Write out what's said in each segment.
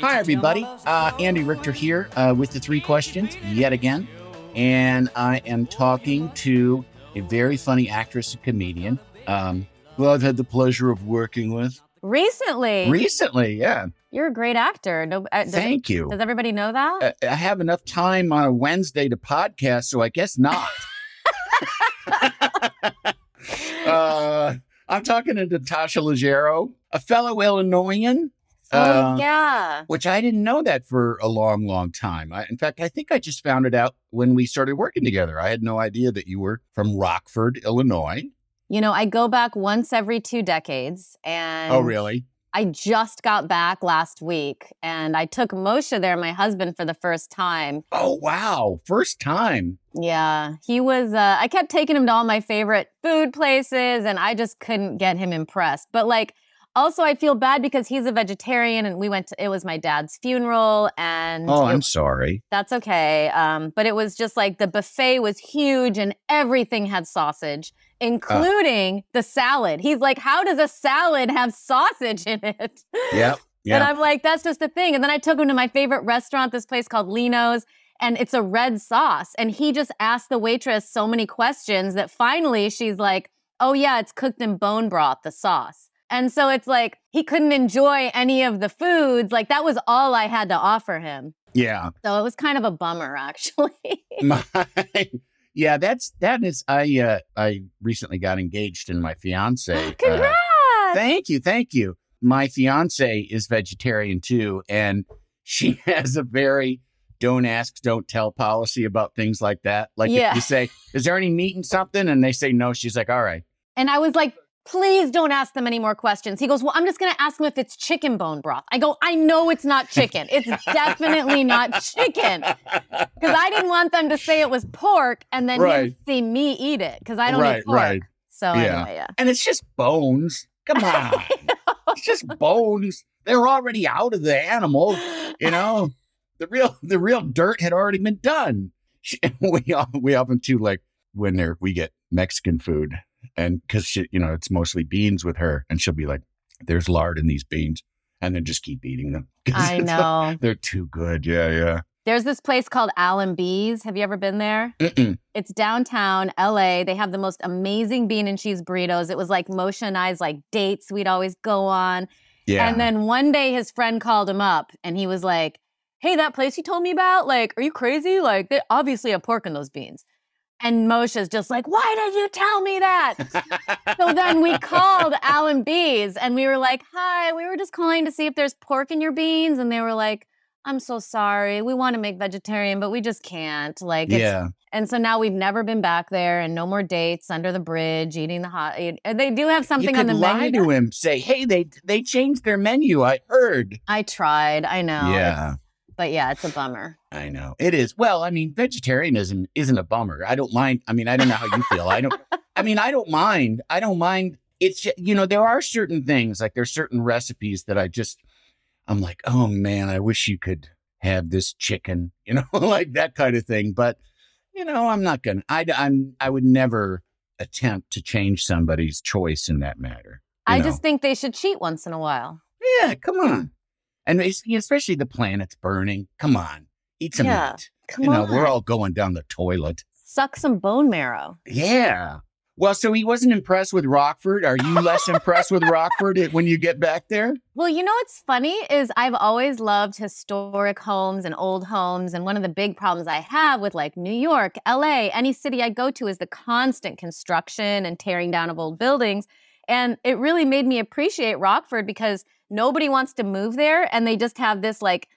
Hi, everybody. Uh, Andy Richter here uh, with the three questions yet again. And I am talking to a very funny actress and comedian um, who I've had the pleasure of working with Recently. recently. Yeah. You're a great actor. No, uh, does, Thank you. Does everybody know that? I I have enough time on a Wednesday to podcast, so I guess not. uh, I'm talking to Natasha Leggero, a fellow Illinoisan. Oh, uh, yeah. which I didn't know that for a long, long time. I, in fact, I think I just found it out when we started working together. I had no idea that you were from Rockford, Illinois. You know, I go back once every two decades. And oh, really? I just got back last week and I took Moshe there, my husband, for the first time. Oh, wow. First time. Yeah, he was, uh, I kept taking him to all my favorite food places and I just couldn't get him impressed. But like, also, I feel bad because he's a vegetarian and we went to, it was my dad's funeral and Oh, it- I'm sorry. That's okay. Um, but it was just like the buffet was huge and everything had sausage, including the salad. He's like, How does a salad have sausage in it? Yep. And I'm like, That's just the thing. And then I took him to my favorite restaurant, this place called Lino's, and it's a red sauce. And he just asked the waitress so many questions that finally she's like, Oh, yeah, it's cooked in bone broth, the sauce. And so it's like he couldn't enjoy any of the foods. Like that was all I had to offer him. Yeah. So it was kind of a bummer, actually. My, yeah, that's, that is, I, uh, I recently got engaged and my fiance. uh, Congrats! Thank you. Thank you. My fiance is vegetarian too, and she has a very don't ask, don't tell policy about things like that. Like Yeah. if you say, Is there any meat in something? And they say no, she's like, All right. and I was like, please don't ask them any more questions. He goes, well, I'm just going to ask them if it's chicken bone broth. I go, I know it's not chicken. It's definitely not chicken. Because I didn't want them to say it was pork and then Right. see me eat it because I don't Right, eat pork. right. So Yeah. anyway, yeah. And it's just bones. Come on. it's just bones. They're already out of the animal, you know. The real the real dirt had already been done. We we often too like when there we get Mexican food and because she you know it's mostly beans with her and she'll be like, "There's lard in these beans," and then just keep eating them. I it's like, know. they're too good. Yeah, yeah. There's this place called Al & Bea's. Have you ever been there? Mm-mm. It's downtown LA. They have the most amazing bean and cheese burritos. It was like Moshe and I's like dates we'd always go on. Yeah. And then one day his friend called him up and he was like, Hey, that place you told me about, like, are you crazy? Like, they obviously have pork in those beans. And Moshe's just like, Why did you tell me that? so then we called Al & Bea's and we were like, Hi, we were just calling to see if there's pork in your beans. And they were like, I'm so sorry. We want to make vegetarian, but we just can't. Like, it's, yeah. and so now we've never been back there and no more dates under the bridge eating the hot. They do have something could on the lie menu. to him. Say, "Hey, they they changed their menu. I heard." I tried. I know. Yeah. But yeah, it's a bummer. I know it is. Well, I mean, vegetarianism isn't a bummer. I don't mind. I mean, I don't know how you feel. I don't. I mean, I don't mind. I don't mind. It's ju- you know there are certain things like there's certain recipes that I just I'm like, oh man, I wish you could have this chicken, you know, like that kind of thing. But you know, I'm not gonna. I I'm I would never attempt to change somebody's choice in that matter. I know. just think they should cheat once in a while. yeah, come on, and especially the planet's burning. Come on, eat some Yeah. meat. Come you know, on. we're all going down the toilet. Suck some bone marrow. Yeah. Well, so he wasn't impressed with Rockford. Are you less impressed with Rockford when you get back there? Well, you know what's funny is I've always loved historic homes and old homes. And one of the big problems I have with like New York, LA, any city I go to is the constant construction and tearing down of old buildings. And it really made me appreciate Rockford because nobody wants to move there. And they just have this like,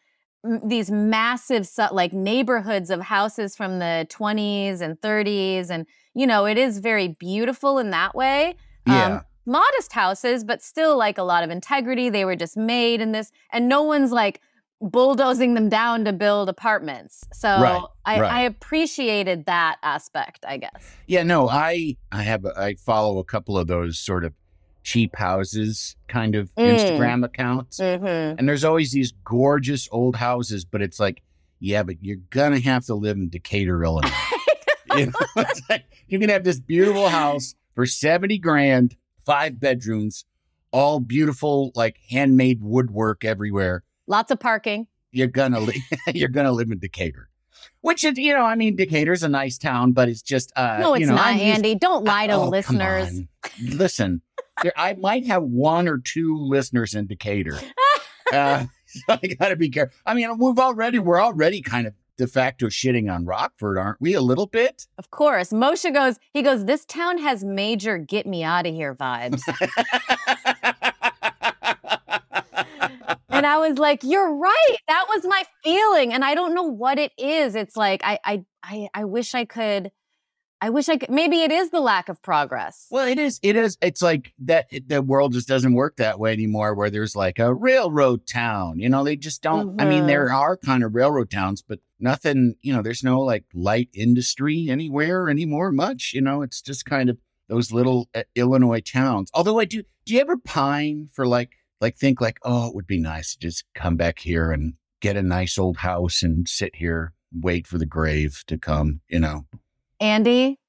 m- these massive su- like neighborhoods of houses from the 20s and 30s and you know it is very beautiful in that way Um, Yeah. modest houses, but still like a lot of integrity. They were just made in this, and no one's like bulldozing them down to build apartments. So Right, I, right. I appreciated that aspect, I guess. Yeah, no, I I have I follow a couple of those sort of cheap houses kind of Mm. Instagram accounts. Mm-hmm. And there's always these gorgeous old houses, but it's like, yeah, but you're gonna have to live in Decatur, Illinois. you know, like, you can have this beautiful house for 70 grand, five bedrooms, all beautiful, like handmade woodwork everywhere. Lots of parking. You're gonna li- you're gonna live in Decatur. Which is, you know, I mean, Decatur's a nice town, but it's just uh no, it's you know, not, I'm used- Andy. Don't lie to Oh, listeners. Listen, there, I might have one or two listeners in Decatur. Uh, so I got to be careful. I mean, we've already we're already kind of de facto shitting on Rockford, aren't we? A little bit. Of course. Moshe goes, he goes, this town has major get me out of here vibes. and I was like, you're right. That was my feeling. And I don't know what it is. It's like, I, I, I, I wish I could, I wish I could, maybe it is the lack of progress. well, it is. It is. It's like that. it- the world just doesn't work that way anymore. Where there's like a railroad town. You know, they just don't. I mean, Mhm. there are kind of railroad towns, but nothing. You know, there's no like light industry anywhere anymore. Much. You know, it's just kind of those little uh, Illinois towns. Although I do. Do you ever pine for like like think like oh it would be nice to just come back here and get a nice old house and sit here wait for the grave to come. You know, Andy,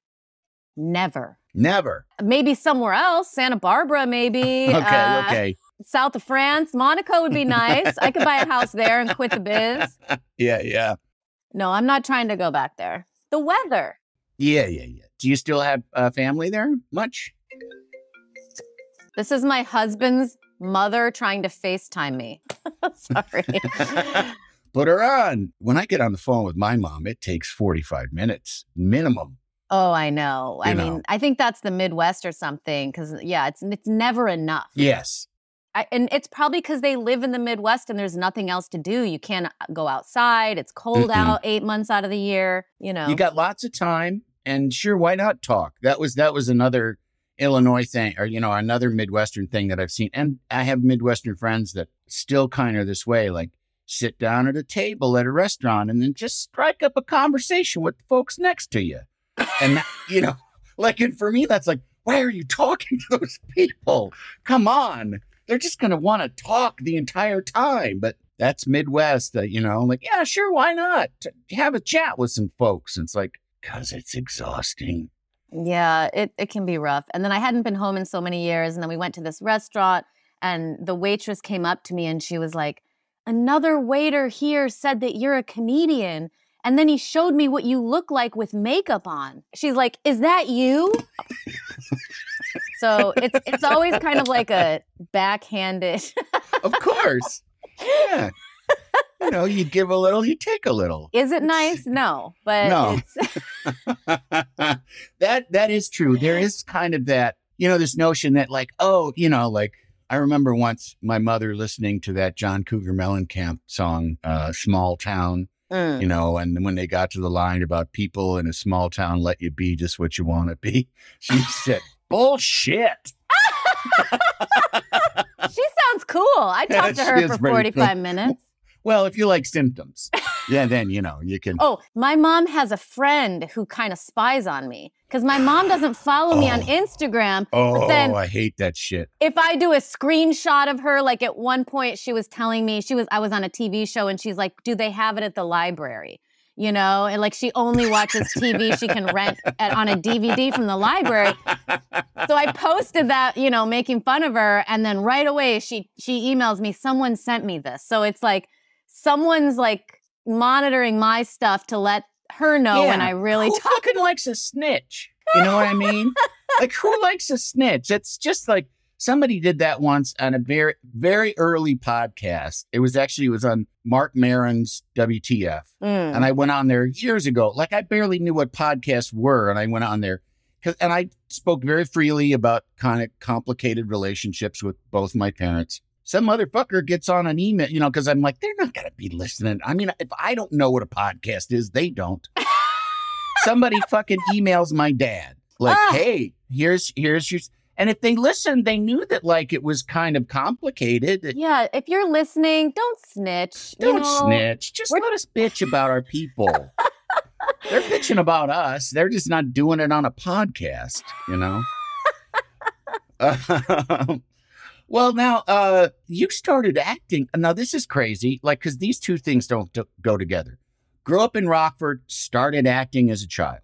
never. never. Maybe somewhere else, Santa Barbara, maybe. Okay. uh, okay. South of France, Monaco would be nice. I could buy a house there and quit the biz. Yeah. Yeah. No, I'm not trying to go back there. The weather. Yeah, yeah, yeah. Do you still have uh, family there? Much? This is my husband's mother trying to FaceTime me. Sorry. Put her on. When I get on the phone with my mom, it takes 45 minutes minimum. Oh, I know. I You mean, know. I think that's the Midwest or something because yeah, it's it's never enough. Yes. I, and it's probably because they live in the Midwest and there's nothing else to do. You can't uh, go outside. It's cold Mm-mm. out eight months out of the year. You know. You got lots of time and sure, why not talk? That was that was another Illinois thing or you know, another Midwestern thing that I've seen. And I have Midwestern friends that still kind of this way, like sit down at a table at a restaurant and then just strike up a conversation with the folks next to you. And that, you know, like and for me that's like, why are you talking to those people? Come on. They're just going to want to talk the entire time, but that's Midwest, uh, you know, like, yeah, sure, why not? Have a chat with some folks. And it's like, because it's exhausting. Yeah, it, it can be rough. And then I hadn't been home in so many years. And then we went to this restaurant, and the waitress came up to me and she was like, Another waiter here said that you're a comedian. And then he showed me what you look like with makeup on. She's like, Is that you? so it's it's always kind of like a backhanded. Of course. yeah. You know, you give a little, you take a little. Is it nice? No, but No. it's that that is true. There is kind of that, you know, this notion that like, oh, you know, like I remember once my mother listening to that John Cougar Mellencamp song, uh, Small Town, Mm. you know, and when they got to the line about people in a small town let you be just what you want to be, she said, Bullshit. she sounds cool. I talked to her for very 45 minutes. Well, if you like symptoms, yeah, then you know you can. Oh, my mom has a friend who kind of spies on me because my mom doesn't follow me on Oh. Instagram. oh, then- I hate that shit. If I do a screenshot of her, like at one point she was telling me she was I was on a TV show and she's like, "Do they have it at the library?" You know, and like she only watches TV she can rent at, on a DVD from the library. So I posted that, you know, making fun of her, and then right away she she emails me, "Someone sent me this." So it's like someone's like monitoring my stuff to let her know when I really Who talk. fucking likes a snitch? You know what I mean? like who likes a snitch? It's just like somebody did that once on a very very early podcast. It was actually it was on Marc Maron's WTF. Mm. And I went on there years ago. Like I barely knew what podcasts were, and I went on there because and I spoke very freely about kind of complicated relationships with both my parents. Some motherfucker gets on an email, you know, because I'm like, they're not gonna be listening. I mean, if I don't know what a podcast is, they don't. Somebody fucking emails my dad, like, Ah. hey, here's here's your and if they listened, they knew that like it was kind of complicated. Yeah, if you're listening, don't snitch. Don't know? snitch. Just we're- let us bitch about our people. They're bitching about us. They're just not doing it on a podcast, you know? Um, well, now, uh, you started acting. Now, this is crazy, like, because these two things don't t- go together. Grew up in Rockford, started acting as a child.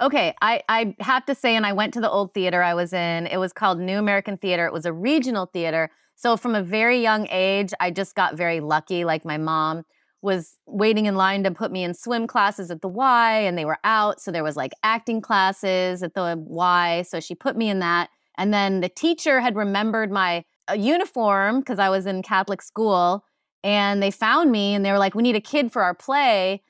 Okay, I, I have to say, and I went to the old theater I was in. It was called New American Theater. It was a regional theater. So from a very young age, I just got very lucky. Like my mom was waiting in line to put me in swim classes at the Y, and they were out. So there was like acting classes at the Y. So she put me in that. And then the teacher had remembered my uh, uniform because I was in Catholic school, and they found me and they were like, "We need a kid for our play."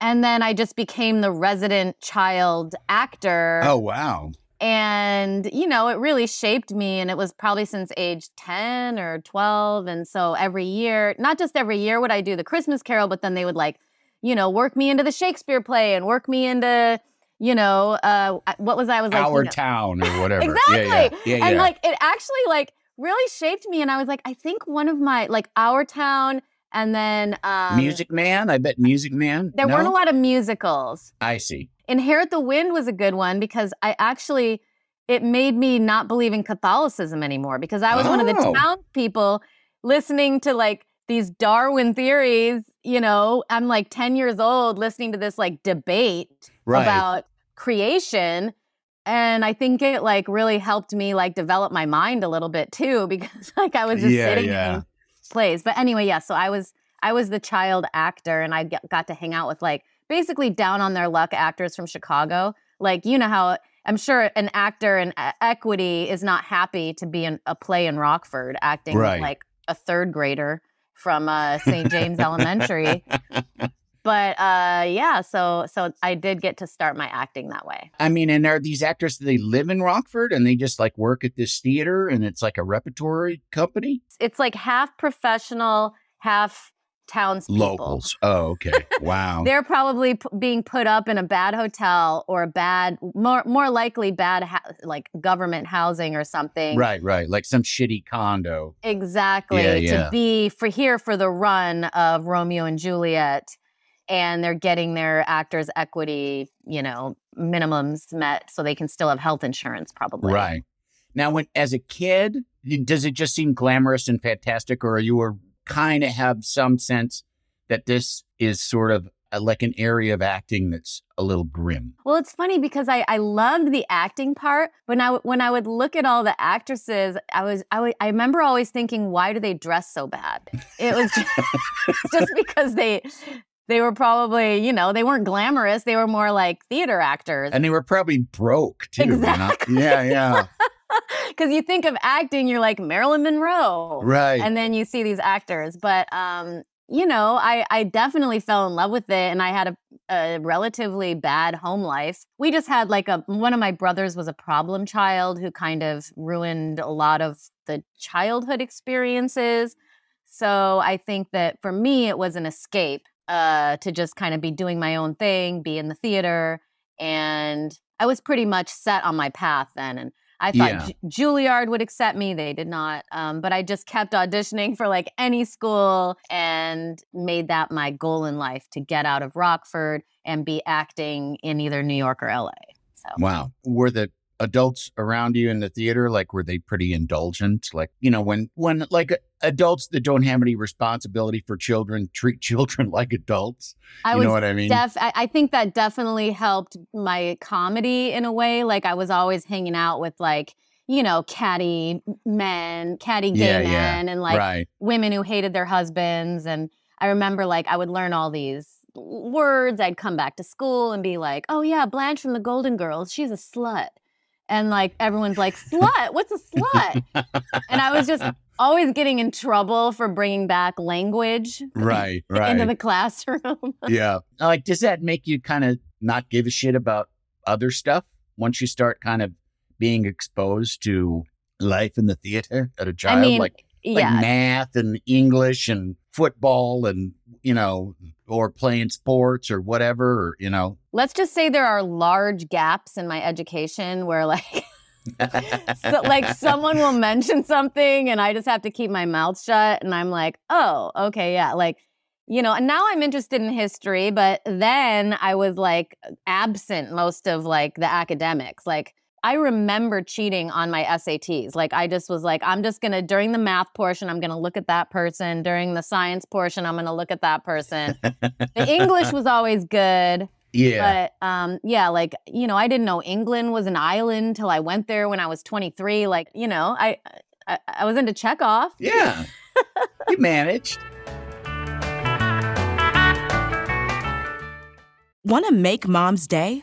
And then I just became the resident child actor. Oh, wow. And, you know, it really shaped me. And it was probably since age 10 or 12. And so every year, not just every year would I do the Christmas Carol, but then they would like, you know, work me into the Shakespeare play and work me into, you know, uh, what was I, I was like, you Our know- town or whatever. Exactly. Yeah, yeah. yeah, and like it actually like really shaped me. And I was like, I think one of my like Our Town and then um, Music Man? I bet Music Man. There no? weren't a lot of musicals. I see. Inherit the Wind was a good one because I actually it made me not believe in Catholicism anymore because I was one of the town people listening to like these Darwin theories. You know, I'm like 10 years old listening to this like debate Right. about creation. And I think it like really helped me like develop my mind a little bit too because like I was just Yeah, sitting yeah. in plays. But anyway, yeah, so I was I was the child actor and I get- got to hang out with like basically down on their luck actors from Chicago. Like you know how I'm sure an actor in e- equity is not happy to be in a play in Rockford acting Right. like a third grader from uh, St. James Elementary. But uh, yeah, so so I did get to start my acting that way. I mean, and are these actors, do they live in Rockford and they just like work at this theater and it's like a repertory company? It's like half professional, half townspeople. Locals. Oh, okay. Wow. They're probably p- being put up in a bad hotel or a bad, more more likely bad, ha- like government housing or something. right, right. Like some shitty condo. Exactly. Yeah, yeah. To be for here for the run of Romeo and Juliet, and they're getting their actors' equity, you know, minimums met, so they can still have health insurance, probably. Right. Now, when as a kid, does it just seem glamorous and fantastic, or you were kind of have some sense that this is sort of a, like an area of acting that's a little grim? Well, it's funny because I, I loved the acting part, but now when I would look at all the actresses, I was I, I remember always thinking, why do they dress so bad? It was just, just because they they were probably you know they weren't glamorous; they were more like theater actors. And they were probably broke too. you know? Exactly. Yeah, yeah. Because you think of acting, you're like Marilyn Monroe, right. and then you see these actors. But um, you know, I I definitely fell in love with it, and I had a, a relatively bad home life. We just had like a one of my brothers was a problem child who kind of ruined a lot of the childhood experiences. So I think that for me, it was an escape uh, to just kind of be doing my own thing, be in the theater, and I was pretty much set on my path then. And I thought Yeah. Ju- Juilliard would accept me. They did not. Um, but I just kept auditioning for like any school and made that my goal in life to get out of Rockford and be acting in either New York or LA. So Wow. Were the adults around you in the theater like were they pretty indulgent? Like, you know, when when like adults that don't have any responsibility for children treat children like adults. I you know what I mean? def- I, think that definitely helped my comedy in a way. Like I was always hanging out with like, you know, catty men, catty gay Yeah, yeah. men, and like right. women who hated their husbands. And I remember like I would learn all these words. I'd come back to school and be like, "Oh yeah, Blanche from the Golden Girls, she's a slut." And like everyone's like, "Slut? What's a slut?" and I was just always getting in trouble for bringing back language Right, right. into the classroom. yeah. Like, does that make you kind of not give a shit about other stuff once you start kind of being exposed to life in the theater at a child? mean, like, like yeah. math and English and football and, you know, or playing sports or whatever, or, you know. Let's just say there are large gaps in my education where like so, like someone will mention something and I just have to keep my mouth shut and I'm like, "Oh, okay, yeah." Like, you know, and now I'm interested in history, but then I was like absent most of like the academics. Like I remember cheating on my SATs. Like I just was like, I'm just gonna during the math portion, I'm gonna look at that person. During the science portion, I'm gonna look at that person. the English was always good. yeah. But um, yeah, like you know, I didn't know England was an island till I went there when I was 23. Like you know, I I, I was into Chekhov. yeah. you managed. Want to make mom's day?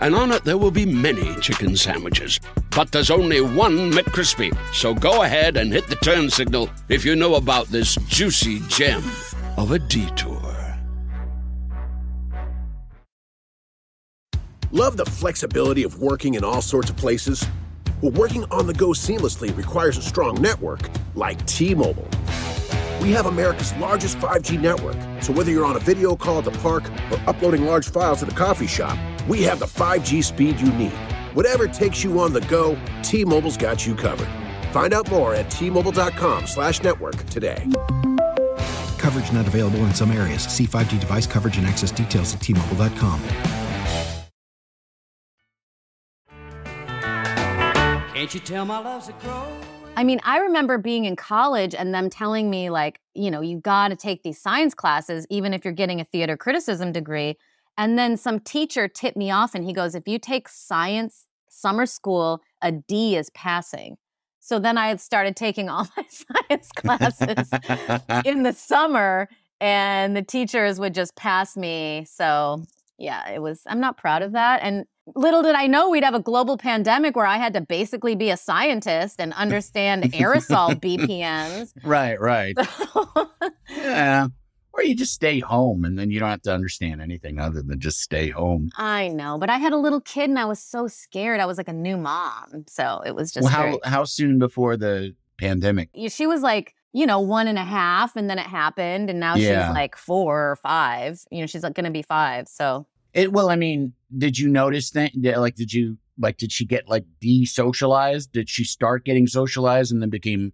and on it there will be many chicken sandwiches. But there's only one McCrispy. So go ahead and hit the turn signal if you know about this juicy gem of a detour. Love the flexibility of working in all sorts of places? Well, working on the go seamlessly requires a strong network like T Mobile. We have America's largest 5G network, so whether you're on a video call at the park or uploading large files at the coffee shop, we have the 5G speed you need. Whatever takes you on the go, T-Mobile's got you covered. Find out more at T-Mobile.com slash network today. Coverage not available in some areas. See 5G device coverage and access details at tmobile.com. Can't you tell my love's a crow? I mean, I remember being in college and them telling me, like, you know, you got to take these science classes, even if you're getting a theater criticism degree. And then some teacher tipped me off and he goes, if you take science summer school, a D is passing. So then I had started taking all my science classes in the summer and the teachers would just pass me. So yeah, it was, I'm not proud of that. And little did I know we'd have a global pandemic where I had to basically be a scientist and understand aerosol BPMs. Right, right. yeah. Or you just stay home and then you don't have to understand anything other than just stay home. I know, but I had a little kid and I was so scared. I was like a new mom. So it was just Well, how very- how soon before the pandemic? She was like, you know, one and a half, and then it happened, and now Yeah. she's like four or five. You know, she's like going to be five. So It well, I mean, did you notice that? Like, did you like? Did she get like de-socialized? Did she start getting socialized and then became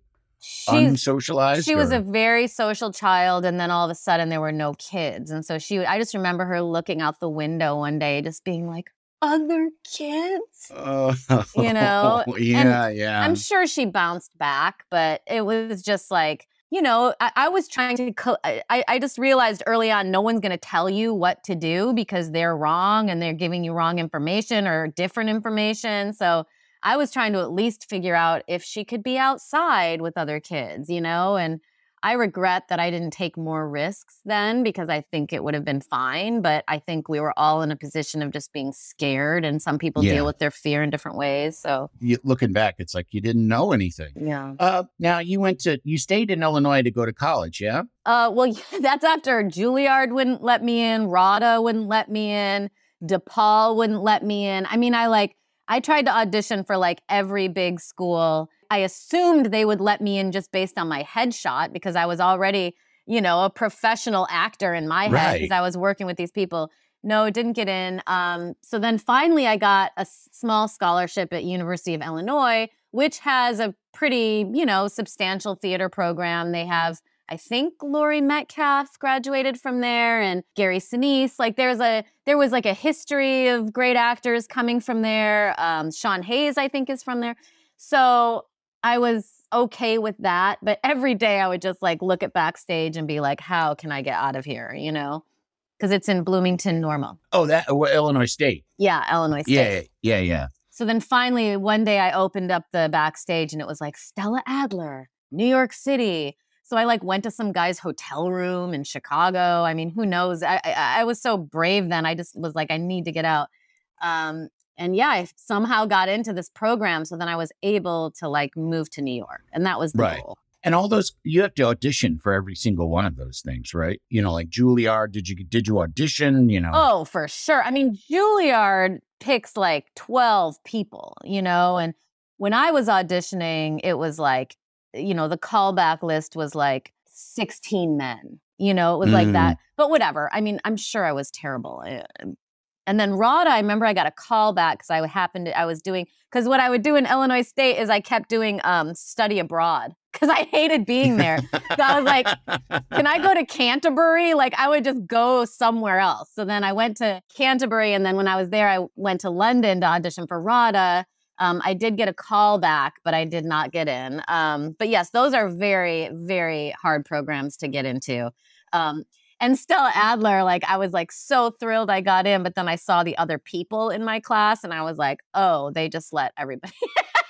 unsocialized? she was a very social child, and then all of a sudden there were no kids, and so she. I just remember her looking out the window one day, just being like, "Other kids." Oh, you know, oh, yeah, yeah. I'm sure she bounced back, but it was just like, you know, I, I was trying to, co- I, I just realized early on, no one's going to tell you what to do because they're wrong and they're giving you wrong information or different information. So I was trying to at least figure out if she could be outside with other kids, you know, and I regret that I didn't take more risks then because I think it would have been fine. But I think we were all in a position of just being scared, and some people Yeah. deal with their fear in different ways. So, you, looking back, it's like you didn't know anything. yeah. Uh, now you went to you stayed in Illinois to go to college, yeah? Uh, well, that's after Juilliard wouldn't let me in, RADA wouldn't let me in, DePaul wouldn't let me in. I mean, I like, I tried to audition for like every big school. I assumed they would let me in just based on my headshot because I was already, you know, a professional actor in my head because Right. I was working with these people. No, didn't get in. Um, so then finally, I got a small scholarship at University of Illinois, which has a pretty, you know, substantial theater program. They have I think Laurie Metcalf graduated from there and Gary Sinise. Like there's a there was like a history of great actors coming from there. Um, Sean Hayes, I think, is from there. So I was okay with that. But every day I would just like look at backstage and be like, how can I get out of here? You know? Because it's in Bloomington Normal. Oh, that well, Illinois State. Yeah, Illinois State. Yeah, yeah, yeah. So then finally, one day I opened up the backstage and it was like Stella Adler, New York City. So I like went to some guy's hotel room in Chicago. I mean, who knows? I, I, I was so brave then. I just was like, I need to get out. Um, and yeah, I somehow got into this program. So then I was able to like move to New York, and that was the Right. goal. And all those you have to audition for every single one of those things, right? You know, like Juilliard, did you did you audition? You know, Oh, for sure. I mean, Juilliard picks like 12 people, you know, and when I was auditioning, it was like, you know, the callback list was like 16 men, you know, it was like that. But whatever. I mean, I'm sure I was terrible. Uh, And then RADA, I remember I got a call back because I happened to, I was doing, because what I would do in Illinois State is I kept doing um, study abroad because I hated being there. so I was like, can I go to Canterbury? Like I would just go somewhere else. So then I went to Canterbury, and then when I was there, I went to London to audition for RADA. Um, I did get a call back, but I did not get in. Um, but yes, those are very, very hard programs to get into. Um, and Stella Adler, like I was like so thrilled I got in, but then I saw the other people in my class, and I was like, oh, they just let everybody.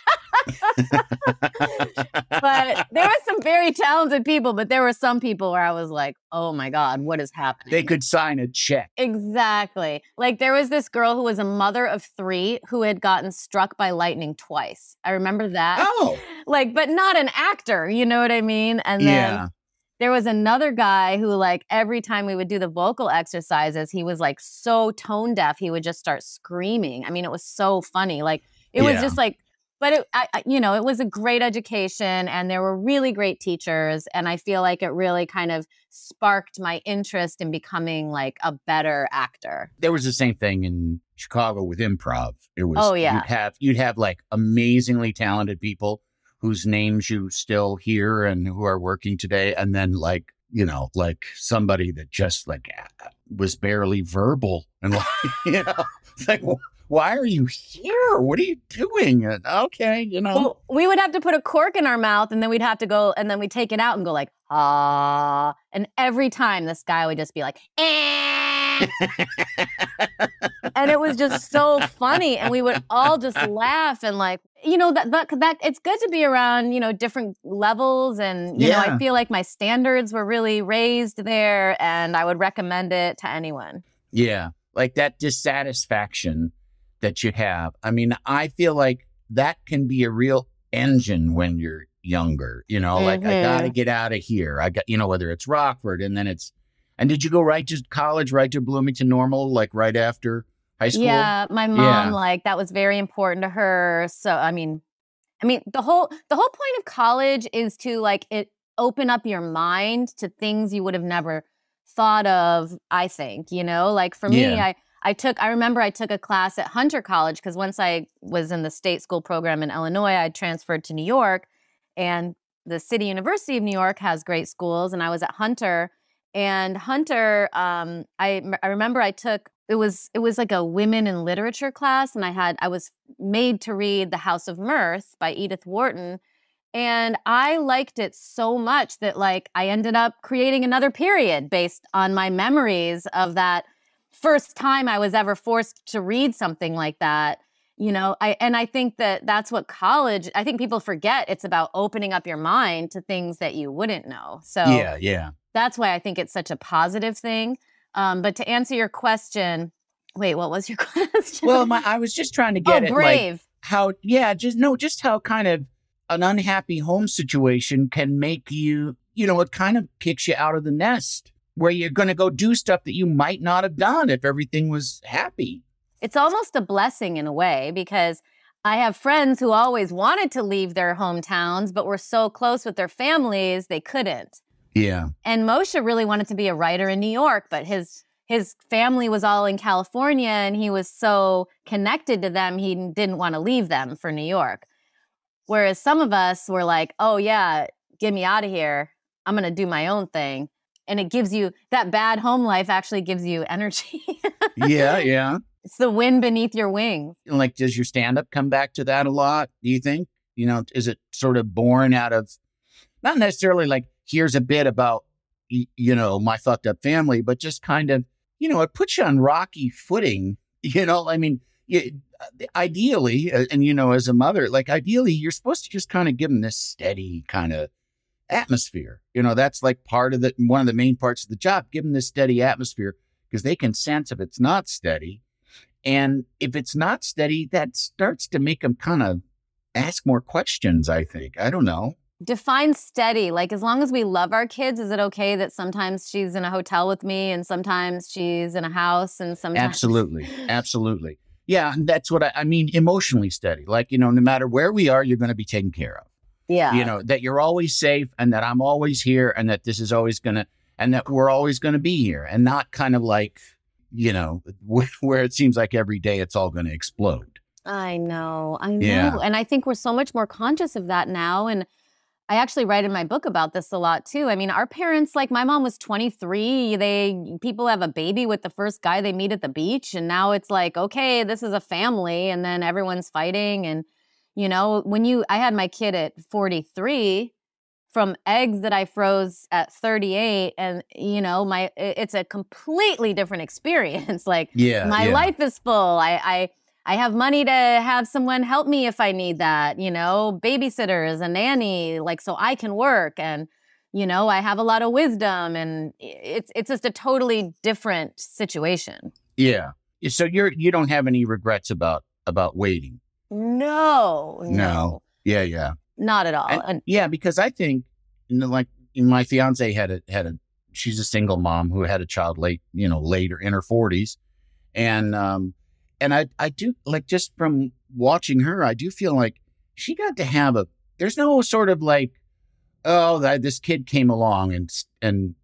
but there were some very talented people, but there were some people where I was like, oh my God, what is happening? they could sign a check. Exactly. Like there was this girl who was a mother of three who had gotten struck by lightning twice. I remember that. Oh, Like, but not an actor, you know what I mean? And then yeah. there was another guy who, like, every time we would do the vocal exercises, he was like so tone deaf, he would just start screaming. I mean, it was so funny. Like, it was just like, but it, I, you know, it was a great education and there were really great teachers. And I feel like it really kind of sparked my interest in becoming like a better actor. There was the same thing in Chicago with improv. It was Oh, yeah. You'd have you'd have like amazingly talented people whose names you still hear and who are working today, and then like you know like somebody that just like was barely verbal and like you know it's like "Wh- why are you here? What are you doing? And, okay, you know. Well, we would have to put a cork in our mouth and then we'd have to go and then we'd take it out and go like, ah. And every time this guy would just be like, eh. and it was just so funny. And we would all just laugh and like, you know, that, that, that it's good to be around, you know, different levels. And, you know, I feel like my standards were really raised there and I would recommend it to anyone. Yeah. Like that dissatisfaction that you have. I mean, I feel like that can be a real engine when you're younger, you know, like I got to mm-hmm. get out of here. I got, you know, whether it's Rockford and then it's, and did you go right to college, right to Bloomington Normal, like right after high school? Yeah, my mom Yeah. like that was very important to her. So I mean, I mean the whole the whole point of college is to like it open up your mind to things you would have never thought of. I think you know, like for me, Yeah. I I took I remember I took a class at Hunter College because once I was in the state school program in Illinois, I transferred to New York, and the City University of New York has great schools, and I was at Hunter. And Hunter, um, I I remember I took it was it was like a women in literature class, and I had I was made to read The House of Mirth by Edith Wharton, and I liked it so much that like I ended up creating another period based on my memories of that first time I was ever forced to read something like that. You know, I and I think that that's what college. I think people forget it's about opening up your mind to things that you wouldn't know. So Yeah. Yeah. that's why I think it's such a positive thing. Um, but to answer your question, wait, what was your question? Well, my, I was just trying to oh, get it like brave. how, yeah, just no, just how kind of an unhappy home situation can make you, you know, it kind of kicks you out of the nest where you're going to go do stuff that you might not have done if everything was happy. it's almost a blessing in a way because I have friends who always wanted to leave their hometowns, but were so close with their families they couldn't. Yeah. And Moshe really wanted to be a writer in New York, but his his family was all in California and he was so connected to them he didn't want to leave them for New York. Whereas some of us were like, "Oh yeah, get me out of here. I'm going to do my own thing. And it gives you that bad home life actually gives you energy. yeah, yeah. It's the wind beneath your wings. Like, does your stand up come back to that a lot? Do you think? You know, is it sort of born out of not necessarily like, here's a bit about, you know, my fucked up family, but just kind of, you know, it puts you on rocky footing. You know, I mean, ideally, uh, and you know, as a mother, like ideally, you're supposed to just kind of give them this steady kind of atmosphere. You know, that's like part of the one of the main parts of the job. Give them this steady atmosphere because they can sense if it's not steady, and if it's not steady, that starts to make them kind of ask more questions. I think. I don't know. Define steady. Like, as long as we love our kids, is it okay that sometimes she's in a hotel with me and sometimes she's in a house and sometimes. Absolutely. Absolutely. Yeah, that's what I, I mean. Emotionally steady, like you know, no matter where we are, you're going to be taken care of. Yeah, you know that you're always safe, and that I'm always here, and that this is always going to, and that we're always going to be here, and not kind of like, you know, where it seems like every day it's all going to explode. I know, I know, Yeah. and I think we're so much more conscious of that now, and. I actually write in my book about this a lot too. I mean, our parents, like my mom was 23. They people have a baby with the first guy they meet at the beach, and now it's like, okay, this is a family, and then everyone's fighting. And you know, when you, I had my kid at 43 from eggs that I froze at 38, and you know, my it's a completely different experience. like, Yeah, my yeah. life is full. I, I I have money to have someone help me if I need that, you know, babysitters, a nanny, like so I can work and you know, I have a lot of wisdom and it's it's just a totally different situation. Yeah. So you're you don't have any regrets about about waiting. No. No. Yeah, yeah. Not at all. And- And- yeah, because I think, you know, like my fiance had a had a she's a single mom who had a child late, you know, later in her forties, and um, and I I do like just from watching her, I do feel like she got to have a. There's no sort of like, oh, that this kid came along and and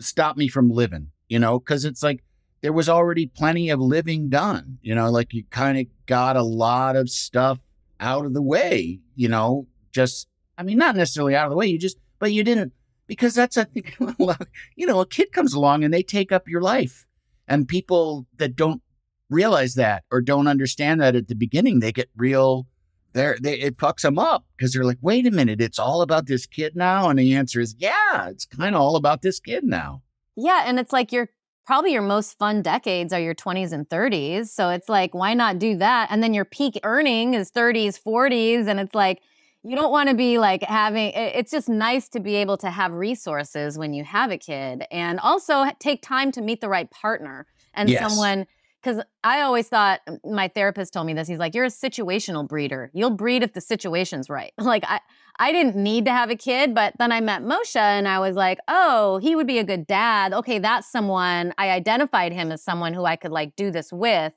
stopped me from living, you know, because it's like there was already plenty of living done, you know, like you kind of got a lot of stuff out of the way, you know, just, I mean, not necessarily out of the way, you just, but you didn't, because that's, I think, you know, a kid comes along and they take up your life. And people that don't realize that or don't understand that at the beginning, they get real, they're, they, it fucks them up because they're like, wait a minute, it's all about this kid now. And the answer is, yeah, it's kind of all about this kid now. yeah, and it's like your probably your most fun decades are your 20s and 30s. So it's like why not do that? And then your peak earning is 30s, 40s and it's like you don't want to be like having it's just nice to be able to have resources when you have a kid and also take time to meet the right partner and Yes. someone because i always thought um, my therapist told me this he's like you're a situational breeder you'll breed if the situation's right like i i didn't need to have a kid but then i met moshe and i was like oh he would be a good dad okay that's someone i identified him as someone who i could like do this with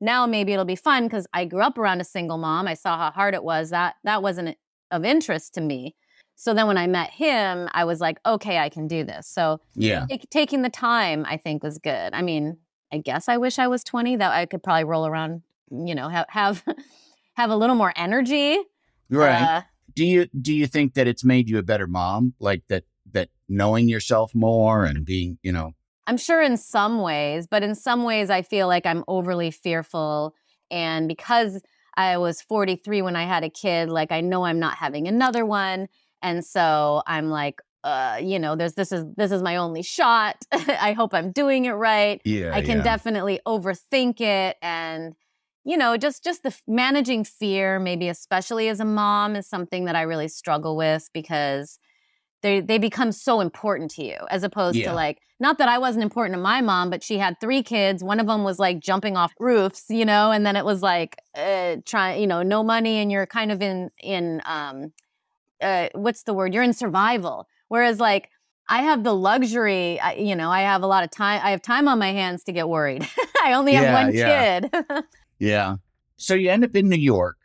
now maybe it'll be fun because I grew up around a single mom. I saw how hard it was. That that wasn't of interest to me. So then when I met him, I was like, okay, I can do this. So Yeah. tak- taking the time, I think, was good. I mean, I guess I wish I was 20. That I could probably roll around, you know, have have have a little more energy. Right. Uh, do you do you think that it's made you a better mom like that that knowing yourself more and being you know I'm sure in some ways, but in some ways, I feel like I'm overly fearful. And because I was 43 when I had a kid, like I know I'm not having another one. And so I'm like, uh, you know, there's this is this is my only shot. I hope I'm doing it right. yeah I can definitely overthink it and you know, just just the f- managing fear, maybe especially as a mom, is something that I really struggle with because they they become so important to you as opposed Yeah. to like not that I wasn't important to my mom, but she had three kids. One of them was like jumping off roofs, you know, and then it was like uh, trying, you know, no money, and you're kind of in in um, uh, what's the word? You're in survival. Whereas like I have the luxury, I, you know, I have a lot of time. I have time on my hands to get worried. I only have one yeah. kid. yeah so you end up in new york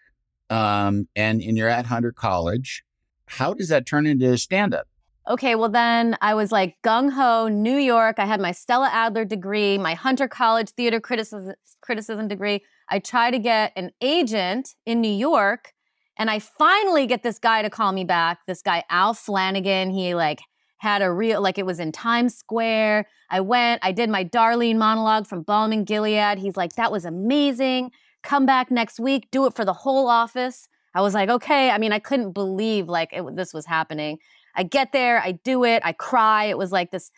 um and and you're at hunter college how does that turn into stand up okay, well then I was like gung ho, New York. I had my Stella Adler degree, my Hunter College theater criticism criticism degree. I try to get an agent in New York, and I finally get this guy to call me back. This guy Al Flanagan. He like had a real like it was in Times Square. I went, I did my Darlene monologue from Balm in Gilead. He's like, that was amazing. Come back next week, do it for the whole office. I was like, okay. I mean, I couldn't believe like it, this was happening. I get there, I do it, I cry. It was like this.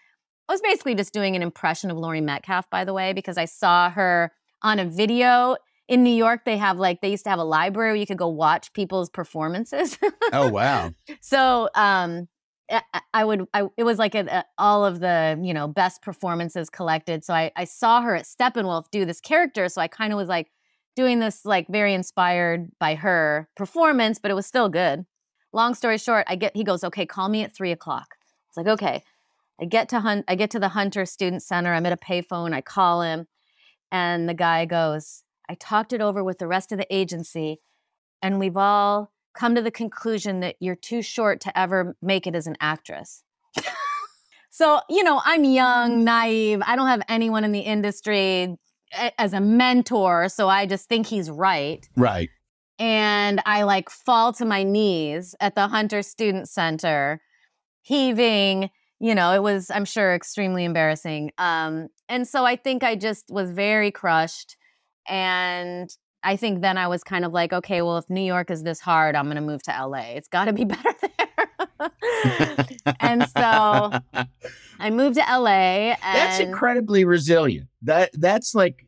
I was basically just doing an impression of Laurie Metcalf, by the way, because I saw her on a video in New York. They have like they used to have a library where you could go watch people's performances. Oh wow. so um, I, would. I, it was like a, a, all of the you know best performances collected. So I, I saw her at Steppenwolf do this character. So I kind of was like doing this like very inspired by her performance, but it was still good. Long story short, I get he goes, okay, call me at three o'clock. It's like okay. I get to hunt. I get to the Hunter Student Center. I'm at a payphone. I call him, and the guy goes, I talked it over with the rest of the agency, and we've all come to the conclusion that you're too short to ever make it as an actress. so, you know, I'm young, naive. I don't have anyone in the industry as a mentor. So I just think he's right. Right. And I like fall to my knees at the Hunter Student Center, heaving. You know, it was, I'm sure, extremely embarrassing. Um, and so I think I just was very crushed. And I think then I was kind of like, okay, well, if New York is this hard, I'm going to move to LA. It's got to be better there. and so I moved to LA. that's incredibly resilient. That that's like,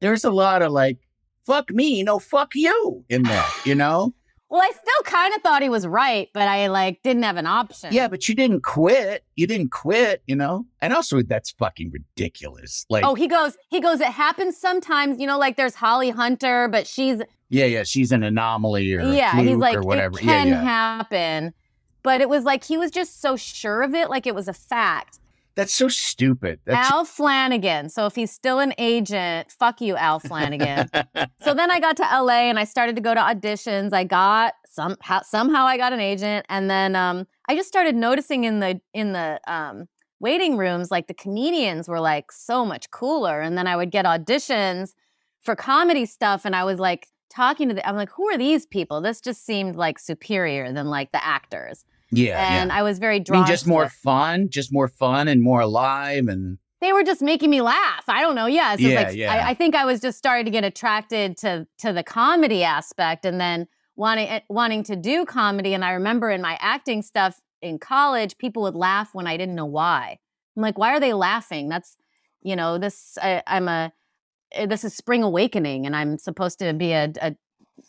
there's a lot of like, fuck me, no, fuck you in there, you know? Well, I still kind of thought he was right, but I like didn't have an option. Yeah, but you didn't quit. You didn't quit, you know? And also that's fucking ridiculous. Like Oh, he goes, he goes, it happens sometimes, you know, like there's Holly Hunter, but she's Yeah, yeah, she's an anomaly or Yeah, he's like or whatever. it can yeah, yeah. happen. But it was like he was just so sure of it, like it was a fact. That's so stupid. That's Al Flanagan. So if he's still an agent, fuck you, Al Flanagan. so then I got to LA and I started to go to auditions. I got some somehow I got an agent, and then um, I just started noticing in the in the um, waiting rooms, like the comedians were like so much cooler. And then I would get auditions for comedy stuff, and I was like talking to the. I'm like, who are these people? This just seemed like superior than like the actors. Yeah, And yeah. I was very drawn. I mean, just more it. fun, just more fun and more alive and they were just making me laugh. I don't know. Yeah, just Yeah, like yeah. I, I think I was just starting to get attracted to to the comedy aspect, and then wanting eh, wanting to do comedy. And I remember in my acting stuff in college, people would laugh when I didn't know why. I'm like, why are they laughing? That's you know this. I, I'm a eh, this is spring awakening, and I'm supposed to be a, a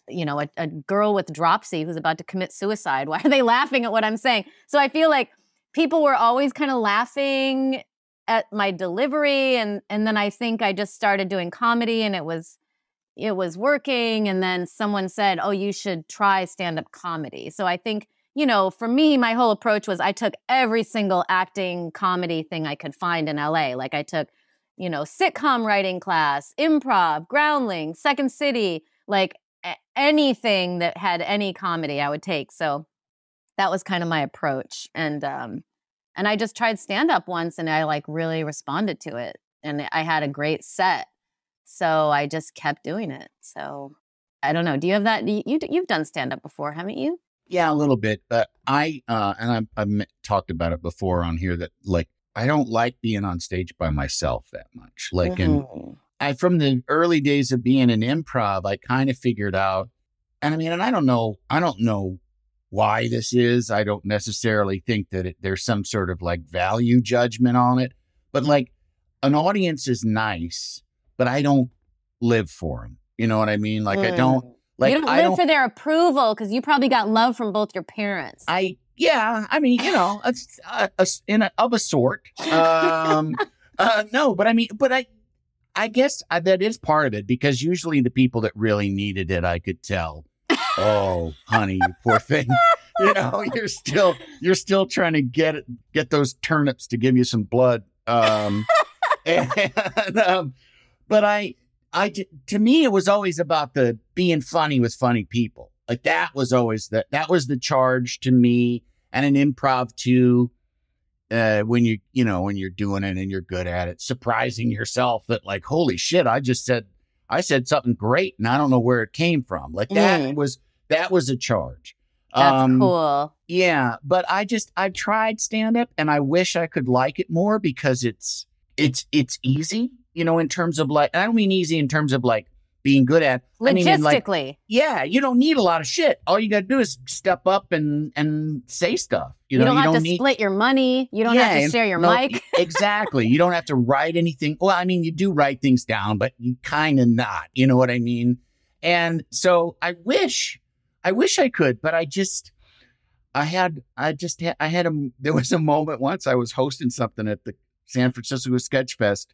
you know a, a girl with dropsy who's about to commit suicide. Why are they laughing at what I'm saying? So I feel like people were always kind of laughing at my delivery and and then I think I just started doing comedy and it was it was working and then someone said, "Oh, you should try stand-up comedy." So I think, you know, for me my whole approach was I took every single acting comedy thing I could find in LA. Like I took, you know, sitcom writing class, improv, groundling, Second City, like anything that had any comedy I would take. So that was kind of my approach and um and I just tried stand up once and I like really responded to it and I had a great set. So I just kept doing it. So I don't know. Do you have that? You, you you've done stand up before, haven't you? Yeah, a little bit, but I uh and I've, I've talked about it before on here that like I don't like being on stage by myself that much. Like, and Mhm. I from the early days of being an improv, I kind of figured out, and I mean, and I don't know, I don't know why this is. I don't necessarily think that it, there's some sort of like value judgment on it, but like an audience is nice, but I don't live for them. You know what I mean? Like I don't Mm. like you don't live don't for their approval because you probably got love from both your parents. I yeah, I mean, you know, a, a, a- in a, of a sort. Um, uh, no, but I mean, but I, I guess I, that is part of it because usually the people that really needed it, I could tell. Oh, honey, you poor thing. You know, you're still you're still trying to get get those turnips to give you some blood. Um, and, um, but I, I to me it was always about the being funny with funny people. Like that was always the that was the charge to me and an improv too. Uh, when you you know when you're doing it and you're good at it, surprising yourself that like holy shit, I just said I said something great and I don't know where it came from. Like that Mm. was that was a charge. That's Um, cool. Yeah, but I just I've tried stand up and I wish I could like it more because it's it's it's easy, you know, in terms of like I don't mean easy in terms of like being good at I mean like Logistically. yeah, you don't need a lot of shit. All you got to do is step up and and say stuff. You, You, know, don't you have don't to need split your money. You don't Yeah, have to share your no, mic. exactly. You don't have to write anything. Well, I mean, you do write things down, but you kind of not. You know what I mean? And so I wish, I wish I could, but I just, I had, I just had, I had a, there was a moment once I was hosting something at the San Francisco Sketch Fest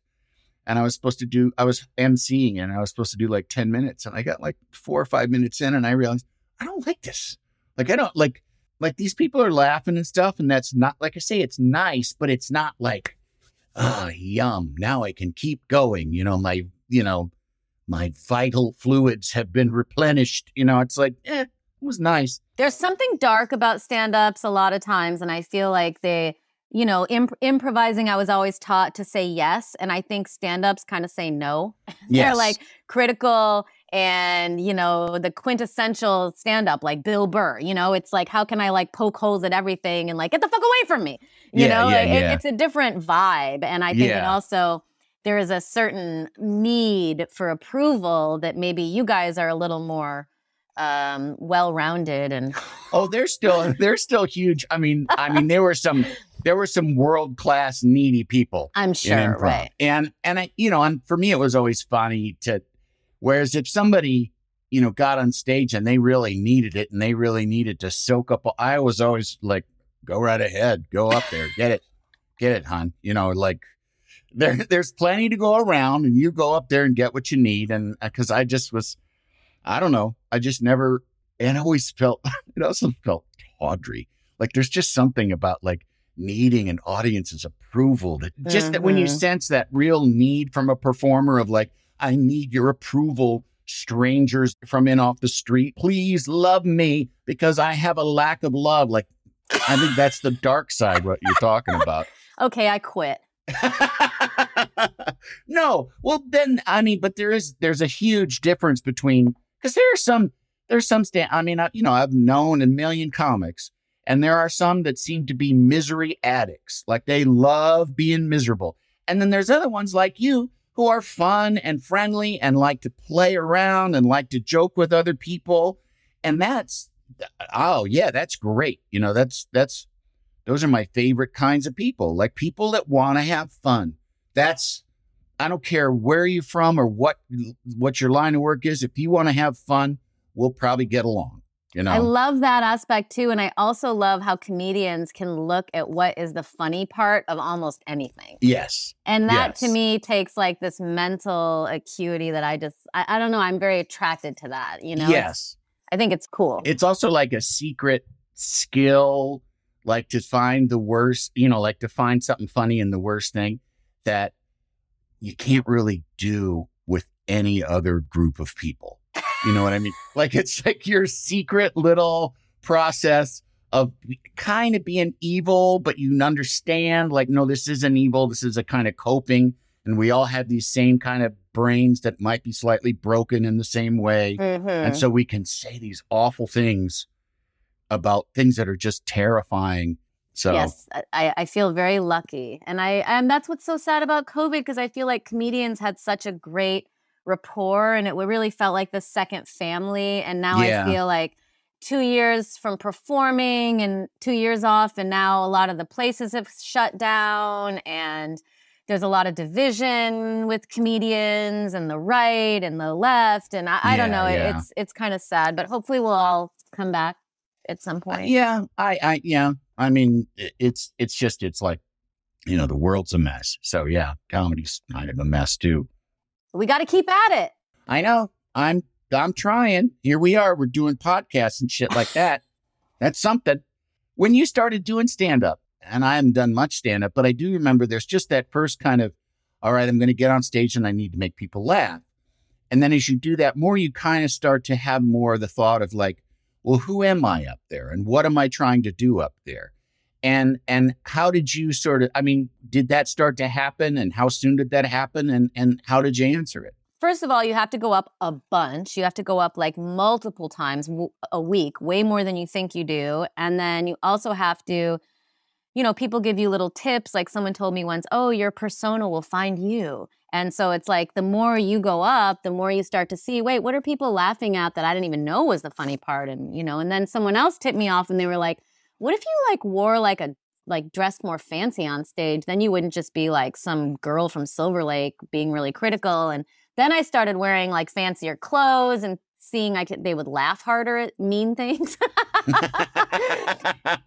and I was supposed to do, I was emceeing and I was supposed to do like 10 minutes and I got like four or five minutes in and I realized I don't like this. Like, I don't like, like these people are laughing and stuff. And that's not, like I say, it's nice, but it's not like, ah, yum. Now I can keep going. You know, my, you know, my vital fluids have been replenished. You know, it's like, eh, it was nice. There's something dark about stand ups a lot of times. And I feel like they, you know, imp- improvising, I was always taught to say yes. And I think stand ups kind of say no. They're like critical and, you know, the quintessential stand up, like Bill Burr. You know, it's like, how can I like poke holes at everything and like, get the fuck away from me? You Yeah, know, yeah, Like, it- it's a different vibe. And I think it also, there is a certain need for approval that maybe you guys are a little more um well-rounded and Oh, they're still, they're still huge. I mean, I mean, there were some, there were some world class needy people i'm sure right And and I, you know, and for me, it was always funny to. Whereas if somebody, you know, got on stage and they really needed it and they really needed to soak up, I was always like, go right ahead, go up there, get it, get it, hon. You know, like there, there's plenty to go around, and you go up there and get what you need. And uh, because I just was, I don't know, I just never, and I always felt, it also felt tawdry. Like there's just something about like needing an audience's approval that just that when you Mhm. sense that real need from a performer of like, I need your approval, strangers from in off the street, please love me because I have a lack of love. Like, I think that's the dark side, what you're talking about. okay i quit no, well then I mean, but there is there's a huge difference between because there are some there's some stand. I mean, I, you know, I've known a million comics, and there are some that seem to be misery addicts, like they love being miserable, and then there's other ones like you who are fun and friendly and like to play around and like to joke with other people, and that's oh yeah, that's great. You know, that's that's those are my favorite kinds of people, like people that want to have fun. That's I don't care where you're from or what what your line of work is. If you want to have fun, we'll probably get along. You know, i love that aspect too and i also love how comedians can look at what is the funny part of almost anything yes, and that to me takes like this mental acuity that i just I, I don't know i'm very attracted to that you know yes. i think it's cool It's also like a secret skill, like to find the worst. You know, like to find something funny in the worst thing that you can't really do with any other group of people. You know what I mean? Like it's like your secret little process of kind of being evil, but you understand, like, no, this isn't evil. This is a kind of coping. And we all have these same kind of brains that might be slightly broken in the same way. Mhm. And so we can say these awful things about things that are just terrifying. So, Yes, I, I feel very lucky, and I and that's what's so sad about COVID because I feel like comedians had such a great rapport, and it really felt like the second family. And now Yeah. I feel like two years from performing and two years off, and now a lot of the places have shut down, and there's a lot of division with comedians and the right and the left, and I, I don't know. yeah. It's it's kind of sad, but hopefully we'll all come back at some Uh, point. yeah, I, I, yeah, I mean, it's, it's just, it's like, you know, the world's a mess. So yeah, comedy's kind of a mess too. We got to keep at it. I know. I'm, I'm trying. Here we are. We're doing podcasts and shit like that. That's something. When you started doing stand up, and I haven't done much stand up, but I do remember there's just that first kind of, all right, I'm going to get on stage and I need to make people laugh. And then as you do that more, you kind of start to have more of the thought of like, well, who am I up there? And what am I trying to do up there? And and how did you sort of I mean, did that start to happen? And how soon did that happen? And and how did you answer it? first of all, you have to go up a bunch. You have to go up like multiple times a week, way more than you think you do. And then you also have to, you know, people give you little tips. Like someone told me once, oh, your persona will find you. And so it's like the more you go up, the more you start to see, wait, what are people laughing at that I didn't even know was the funny part? And, you know, and then someone else tipped me off and they were like, what if you like wore like a like dressed more fancy on stage, then you wouldn't just be like some girl from Silver Lake being really critical. And then I started wearing like fancier clothes and seeing I could they would laugh harder at mean things.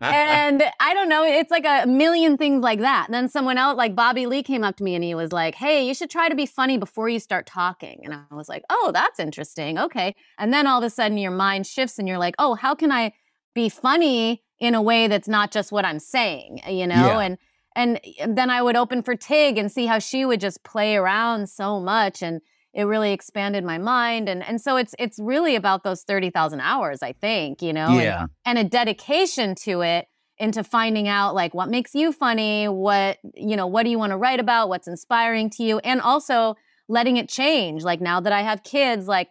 and I don't know, it's like a million things like that. And then someone else, like Bobby Lee, came up to me and he was like, Hey, you should try to be funny before you start talking. And I was like, Oh, that's interesting. Okay. And then all of a sudden your mind shifts and you're like, Oh, how can I be funny in a way that's not just what I'm saying, uh, you know? Yeah. And and eh, then I would open for Tig and see how she would just play around so much and it really expanded my mind and and so it's it's really about those 30,000 hours I think, you know? And- Yeah. and a dedication to it into finding out like what makes you funny, what, you know, what do you want to write about, what's inspiring to you, and also letting it change. Like now that I have kids, like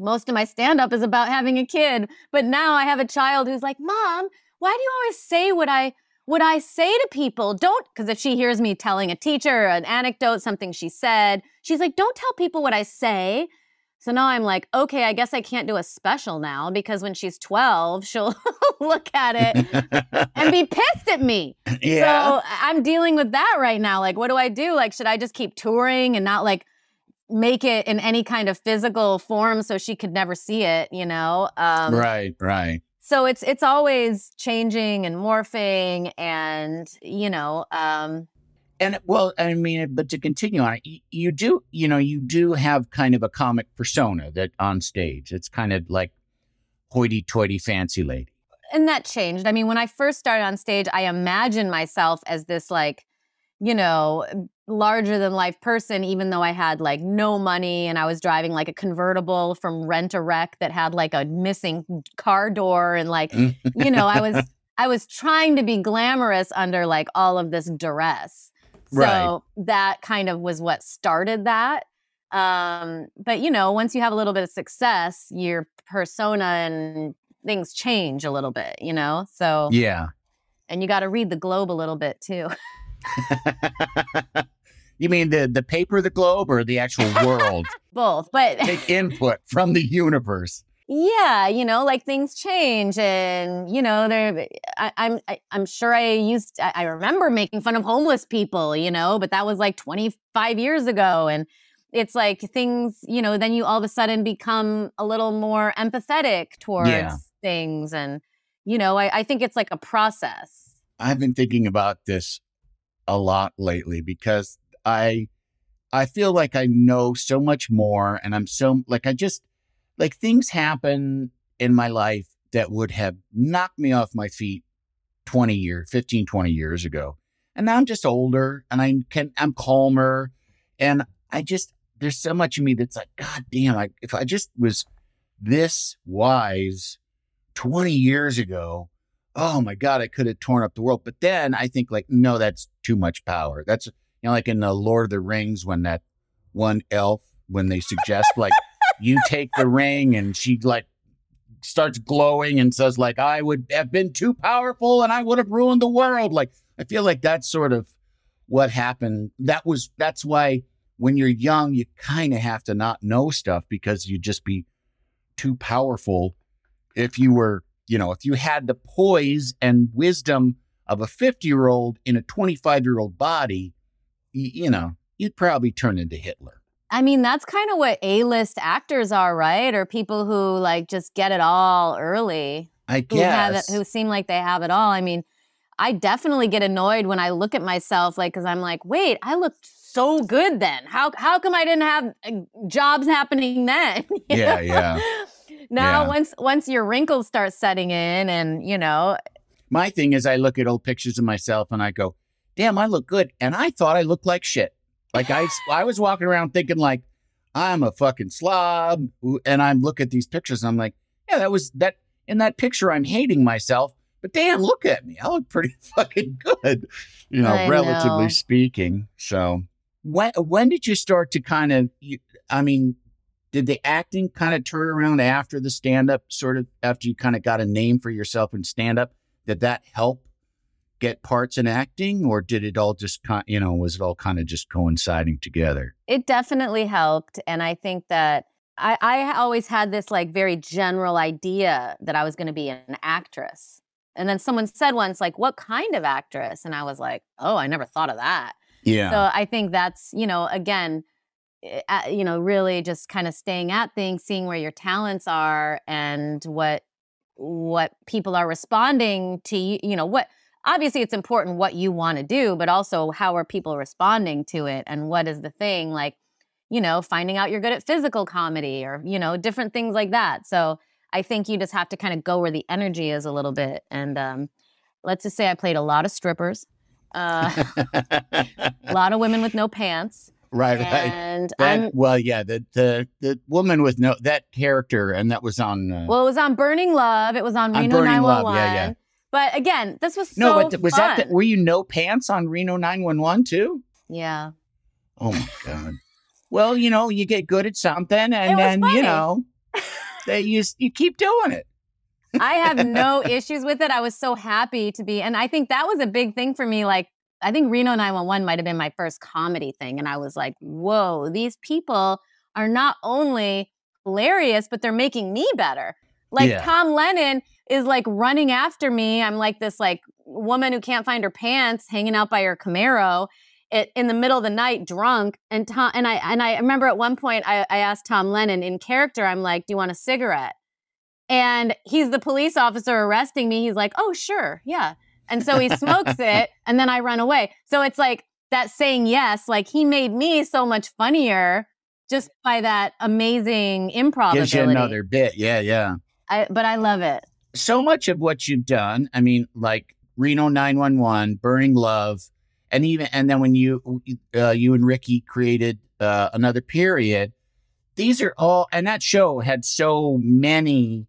most of my stand up is about having a kid, but now I have a child who's like, "Mom, why do you always say what I what I say to people? Don't because if she hears me telling a teacher an anecdote, something she said, she's like, "Don't tell people what I say." So now I'm like, okay, I guess I can't do a special now because when she's 12, she'll look at it and be pissed at me. yeah. So I'm dealing with that right now. Like, what do I do? Like, should I just keep touring and not like make it in any kind of physical form so she could never see it, you know? Um, right, right. So it's it's always changing and morphing and, you know, um, And well, I mean, but to continue on it, you, you do, you know, you do have kind of a comic persona that on stage. It's kind of like hoity-toity fancy lady. and that changed. I mean, when I first started on stage, I imagined myself as this like, you know, larger than life person, even though I had like no money and I was driving like a convertible from rent a wreck that had like a missing car door and like, you know, I was I was trying to be glamorous under like all of this duress. So Right. that kind of was what started that. Um, but you know, once you have a little bit of success, your persona and things change a little bit, you know? So, yeah. and you got to read the globe a little bit too. you mean the the paper, the globe, or the actual world? Both. But Take input from the universe. yeah, you know, like things change and, you know, there, I, I'm, I, I'm sure I used, I, I remember making fun of homeless people, you know, but that was like 25 years ago. And, it's like things, you know, then you all of a sudden become a little more empathetic towards Yeah. things. And, you know, I, I think it's like a process. I've been thinking about this a lot lately because I I feel like I know so much more and I'm so like I just like things happen in my life that would have knocked me off my feet 20 years 15 20 years ago. And now I'm just older and I can I'm calmer and I just there's so much of me that's like god damn I, if I just was this wise 20 years ago oh my god i could have torn up the world. But then i think like no that's too much power. That's you know like in the lord of the rings when that one elf when they suggest like you take the ring and she like starts glowing and says like i would have been too powerful and i would have ruined the world. Like i feel like that's sort of what happened. That was that's why when you're young you kind of have to not know stuff because you'd just be too powerful if you were you know, if you had the poise and wisdom of a 50 year old in a 25 year old body, y- you know, you'd probably turn into Hitler. I mean, that's kind of what A list actors are, right? Or people who like just get it all early. I who have it, guess. who seem like they have it all. I mean, I definitely get annoyed when I look at myself, like, because I'm like, wait, I looked so good then. How how come I didn't have uh, jobs happening then? You Yeah, know? yeah. Now Yeah. once once your wrinkles start setting in, and you know, My thing is, I look at old pictures of myself and I go, damn, I look good. And I thought I looked like shit. Like I, I was walking around thinking like, I'm a fucking slob. And I'm look at these pictures and I'm like, yeah, that was that in that picture, I'm hating myself. But damn, look at me. I look pretty fucking good, you know, I relatively know. speaking. So when, when did you start to kind of, you, I mean, did the acting kind of turn around after the stand up, sort of after you kind of got a name for yourself in stand up? Did that help get parts in acting, or did it all just, kind you know, was it all kind of just coinciding together? It definitely helped. And I think that I, I always had this like very general idea that I was going to be an actress. And then someone said once, like, what kind of actress? And I was like, oh, I never thought of that. Yeah. So I think that's, you know, again, you know, really just kind of staying at things, seeing where your talents are and what what people are responding to you, you know, what obviously it's important what you want to do, but also how are people responding to it and what is the thing like, you know, finding out you're good at physical comedy or, you know, different things like that. So I think you just have to kind of go where the energy is a little bit. And um, let's just say I played a lot of strippers, uh, a lot of women with no pants. Right, right. And That, I'm well, yeah, the the the woman with no that character, and that was on. Uh, well, it was on Burning Love. It was on, On Reno Burning Love, 911. yeah, yeah. But again, this was no, so but th- was that the, were you no pants on Reno nine one one too? yeah. Oh my god. Well, you know, you get good at something, and then funny. you know, that you you keep doing it. I have no issues with it. I was so happy to be, and I think that was a big thing for me. Like, I think Reno 911 might have been my first comedy thing. And I was like, whoa, these people are not only hilarious, but they're making me better. Like, Yeah. Tom Lennon is like running after me. I'm like this like woman who can't find her pants hanging out by her Camaro. It, in the middle of the night, drunk, and Tom and I and I remember at one point I, I asked Tom Lennon in character, I'm like, "Do you want a cigarette?" And he's the police officer arresting me. He's like, oh, sure, yeah. And so he smokes it, and then I run away. So it's like that saying yes, like he made me so much funnier just by that amazing improv Gives you another bit. Yeah, yeah. I, but I love it. So much of what you've done, I mean, like Reno nine one one, Burning Love, and even and then when you uh, you and Riki created uh, another period, these are all and that show had so many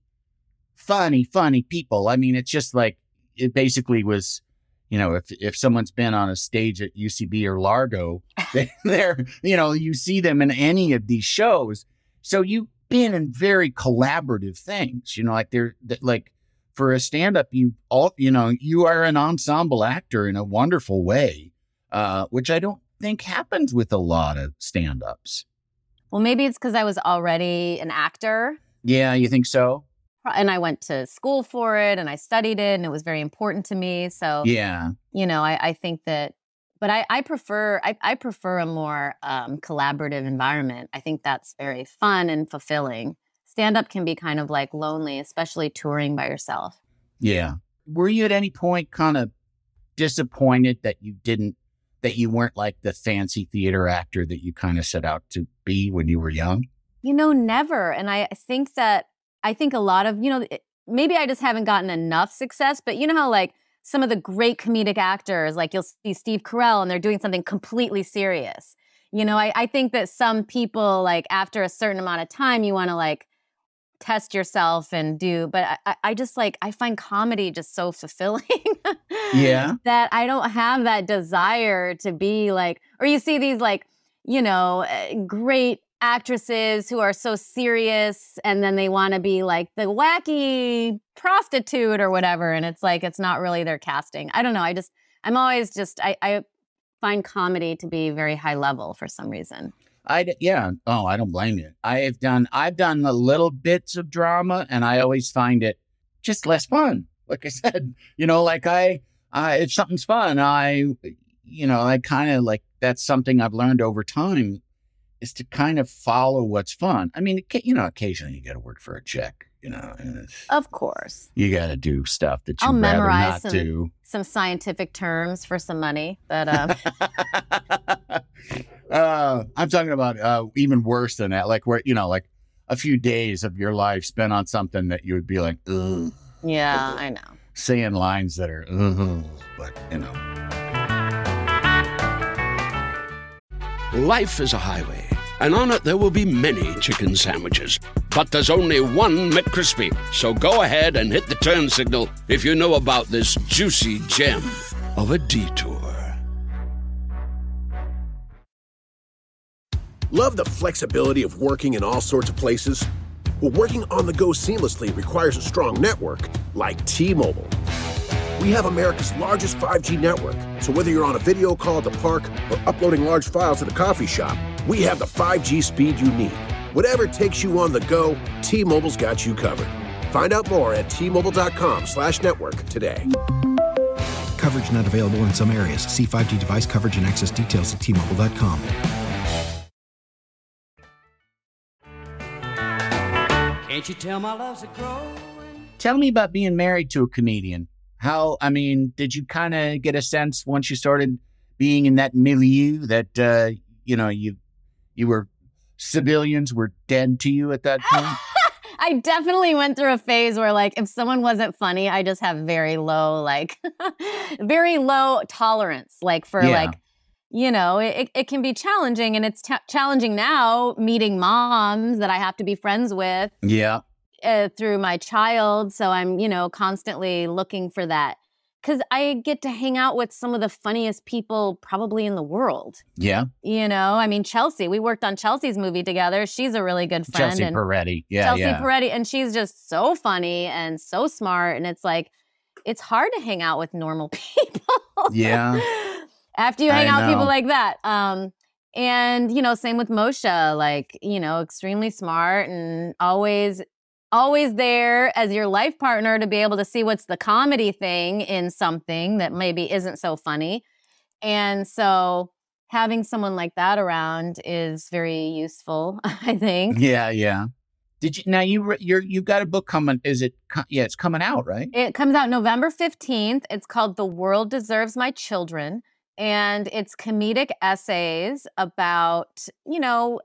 funny, funny people. I mean, it's just like it basically was. You know, if if someone's been on a stage at UCB or Largo, they, they're you know you see them in any of these shows. So you've been in very collaborative things. You know, like they're that- like for a stand up, you all you know you are an ensemble actor in a wonderful way, uh, which I don't think happens with a lot of stand ups. Well, maybe it's because I was already an actor Yeah, you think so? And I went to school for it and I studied it and it was very important to me. So, Yeah. you know, I, I think that, but I, I prefer, I, I prefer a more um, collaborative environment. I think that's very fun and fulfilling. Stand up can be kind of like lonely, especially touring by yourself. Yeah. Were you at any point kind of disappointed that you didn't, that you weren't like the fancy theater actor that you kind of set out to be when you were young? You know, never. And I think that, I think a lot of, you know, maybe I just haven't gotten enough success, but you know how like some of the great comedic actors, like you'll see Steve Carell and they're doing something completely serious. You know, I, I think that some people, like after a certain amount of time, you want to like test yourself and do, but I- I, just like, I find comedy just so fulfilling. Yeah. that I don't have that desire to be like, or you see these like, you know, eh, great actresses who are so serious and then they want to be like the wacky prostitute or whatever. And it's like, it's not really their casting. I don't know. I just, I'm always just, I, I find comedy to be very high level for some reason. i yeah. Oh, I don't blame you. I've done I've done the little bits of drama, and I always find it just less fun. Like I said, you know, like I, I if something's fun, I, you know, I kind of like that's something I've learned over time is to kind of follow what's fun. I mean, you know, occasionally you got to work for a check. You know, Of course. you got to do stuff that you I'll would rather memorize not some- do. Some scientific terms for some money, but um, uh, I'm talking about uh, even worse than that, like where you know, like a few days of your life spent on something that you would be like, Ugh, yeah, I know. saying lines that are, Ugh, but you know, Life is a highway, and on it there will be many chicken sandwiches. But there's only one McCrispy. So go ahead and hit the turn signal if you know about this juicy gem of a detour. Love the flexibility of working in all sorts of places? Well, working on the go seamlessly requires a strong network like T Mobile. We have America's largest 5G network, so whether you're on a video call at the park or uploading large files at a coffee shop, we have the 5G speed you need. Whatever takes you on the go, T-Mobile's got you covered. Find out more at T-Mobile.com slash network today. Coverage not available in some areas. See 5G device coverage and access details at T-Mobile.com. Can't you tell my love's a growing? Tell me about being married to a comedian. How, I mean, did you kind of get a sense once you started being in that milieu that, uh, you know, you, you were, civilians were dead to you at that point? I definitely went through a phase where, like, if someone wasn't funny, I just have very low, like, very low tolerance, like, for Yeah. like, you know, it, it can be challenging. And it's ta challenging now meeting moms that I have to be friends with yeah. uh, through my child. So I'm, you know, constantly looking for that. Cause I get to hang out with some of the funniest people probably in the world. Yeah. You know, I mean, Chelsea, we worked on Chelsea's movie together. She's a really good friend. Chelsea and Peretti. Yeah. Chelsea yeah. Peretti, and she's just so funny and so smart. And it's like, it's hard to hang out with normal people. Yeah. After you hang I out with people like that. Um, and you know, same with Moshe, like, you know, extremely smart and always always there as your life partner to be able to see what's the comedy thing in something that maybe isn't so funny. And so having someone like that around is very useful, I think. Yeah. Yeah. Did you, now you, you're, you've got a book coming. Is it, yeah, it's coming out, right? It comes out November 15th. It's called The World Deserves My Children. And it's comedic essays about, you know,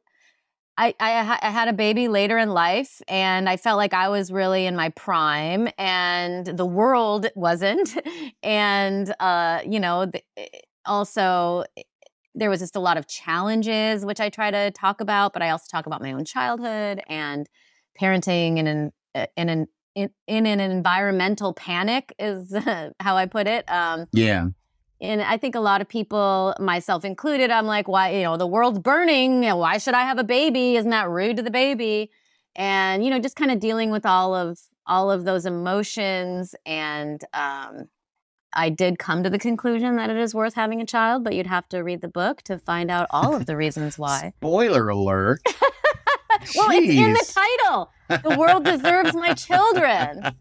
I, I, had a baby later in life and I felt like I was really in my prime and the world wasn't. And, uh, you know, the, also eh, there was just a lot of challenges, which I try to talk about, but I also talk about my own childhood and parenting in an, uh, in an, in, in an environmental panic is how I put it. Um, Yeah. And I think a lot of people, myself included, I'm like, why, you know, the world's burning. Why should I have a baby? Isn't that rude to the baby? And, you know, just kind of dealing with all of all of those emotions. And um, I did come to the conclusion that it is worth having a child, but you'd have to read the book to find out all of the reasons why. Spoiler alert. Well, it's in the title. The world deserves my children.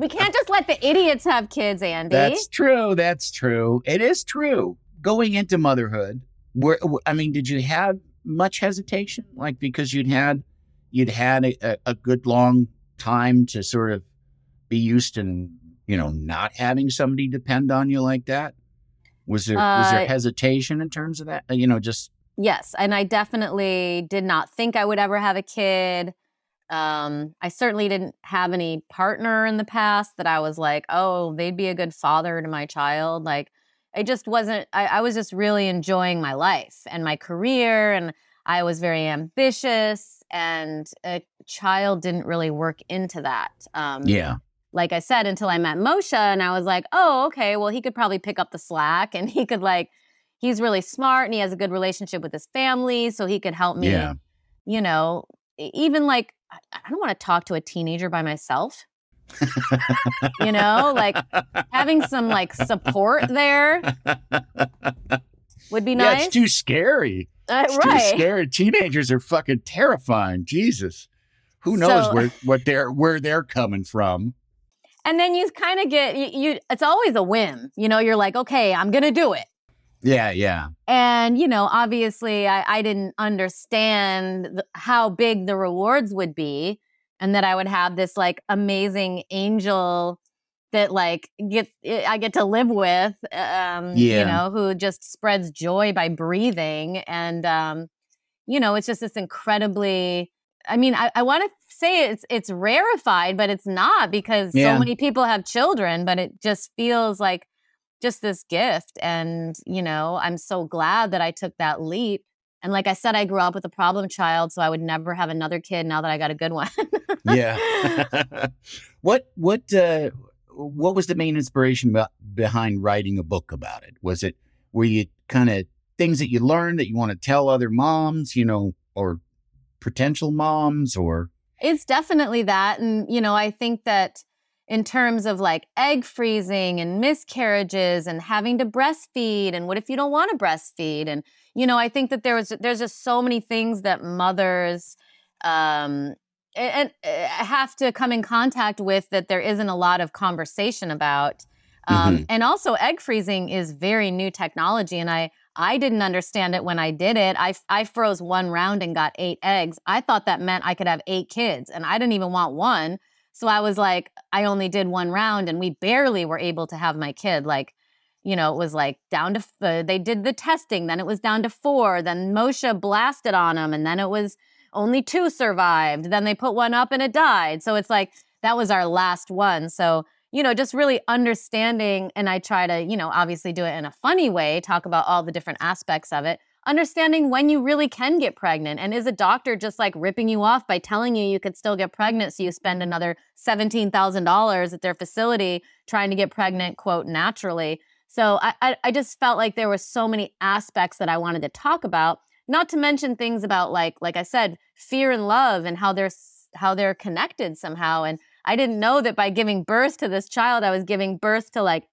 We can't just let the idiots have kids, Andy. That's true. That's true. It is true. Going into motherhood, where I mean, did you have much hesitation? Like because you'd had you'd had a, a, good long time to sort of be used to you know not having somebody depend on you like that. Was there was there Uh, hesitation in terms of that? Uh, You know, just Yes, and I definitely did not think I would ever have a kid. Um, I certainly didn't have any partner in the past that I was like, oh, they'd be a good father to my child. Like, it just wasn't. I, I was just really enjoying my life and my career, and I was very ambitious. And a child didn't really work into that. Um, yeah, like I said, until I met Moshe and I was like, oh, okay, well, he could probably pick up the slack and he could like, he's really smart and he has a good relationship with his family. So he could help me, Yeah. you know, even like, I don't want to talk to a teenager by myself. you know, like having some like support there would be nice. yeah, it's too scary. Uh, It's too scary. Teenagers are fucking terrifying. Jesus, who knows So- where what they're where they're coming from? And then you kind of get, you, you, it's always a whim. You know, you're like, okay, I'm going to do it. Yeah, yeah, And, you know, obviously I, I didn't understand th- how big the rewards would be and that I would have this like amazing angel that like get I get to live with um you know who just spreads joy by breathing and um you know it's just this incredibly I mean I, I want to say it's it's rarefied but it's not because Yeah. so many people have children but it just feels like just this gift and you know i'm so glad that i took that leap and like i said i grew up with a problem child so i would never have another kid now that i got a good one yeah. what what uh, what was the main inspiration be- behind writing a book about it? Was it were you kind of things that you learned that you want to tell other moms, you know, or potential moms or It's definitely that. And, you know, I think that in terms of like egg freezing and miscarriages and having to breastfeed and what if you don't want to breastfeed? And you know i think that there was there's just so many things that mothers um and, and have to come in contact with that there isn't a lot of conversation about um, Mhm. and also egg freezing is very new technology and i i didn't understand it when i did it. I i froze one round and got eight eggs. I thought that meant i could have eight kids and i didn't even want one so I was like, I only did one round and we barely were able to have my kid. Like, you know, it was like down to, uh, they did the testing, then it was down to four. Then Moshe blasted on them and then it was only two survived. Then they put one up and it died. So it's like, that was our last one. So, you know, just really understanding. And I try to, you know, obviously do it in a funny way, talk about all the different aspects of it understanding when you really can get pregnant and is a doctor just like ripping you off by telling you you could still get pregnant so you spend another $17000 at their facility trying to get pregnant quote naturally so I, I just felt like there were so many aspects that i wanted to talk about not to mention things about like like i said fear and love and how they're how they're connected somehow and i didn't know that by giving birth to this child i was giving birth to like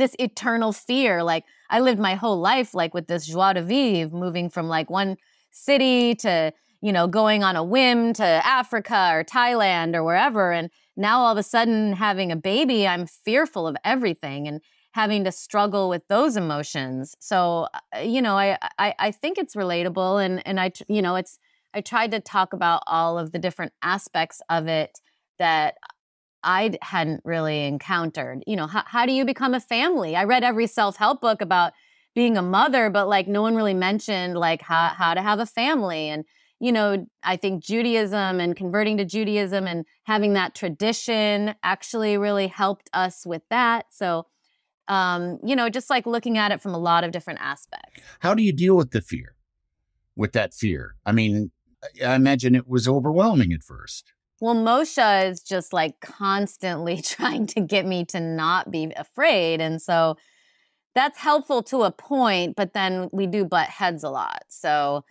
this eternal fear. Like I lived my whole life like with this joie de vivre, moving from like one city to, you know, going on a whim to Africa or Thailand or wherever. And now all of a sudden having a baby, I'm fearful of everything and having to struggle with those emotions. So, uh, you know, I, I, I think it's relatable and, and I, you know, it's, I tried to talk about all of the different aspects of it that I hadn't really encountered. You know, how, how do you become a family? I read every self help book about being a mother, but like no one really mentioned like how, how to have a family. And, you know, I think Judaism and converting to Judaism and having that tradition actually really helped us with that. So, um, you know, just like looking at it from a lot of different aspects. how do you deal with the fear? With that fear? I mean, I- I imagine it was overwhelming at first. Well, Moshe is just like constantly trying to get me to not be afraid. And so that's helpful to a point, but then we do butt heads a lot. So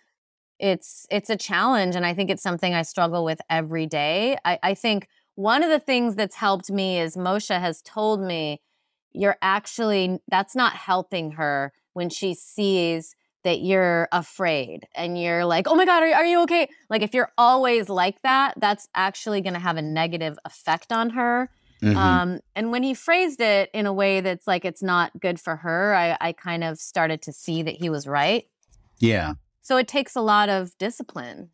it's it's a challenge and I think it's something I struggle with every day. I, I think one of the things that's helped me is Moshe has told me you're actually that's not helping her when she sees that you're afraid and you're like, oh my God, are, are you okay? Like, if you're always like that, that's actually going to have a negative effect on her. Mhm. Um, and when he phrased it in a way that's like it's not good for her, I, I kind of started to see that he was right. yeah. So it takes a lot of discipline.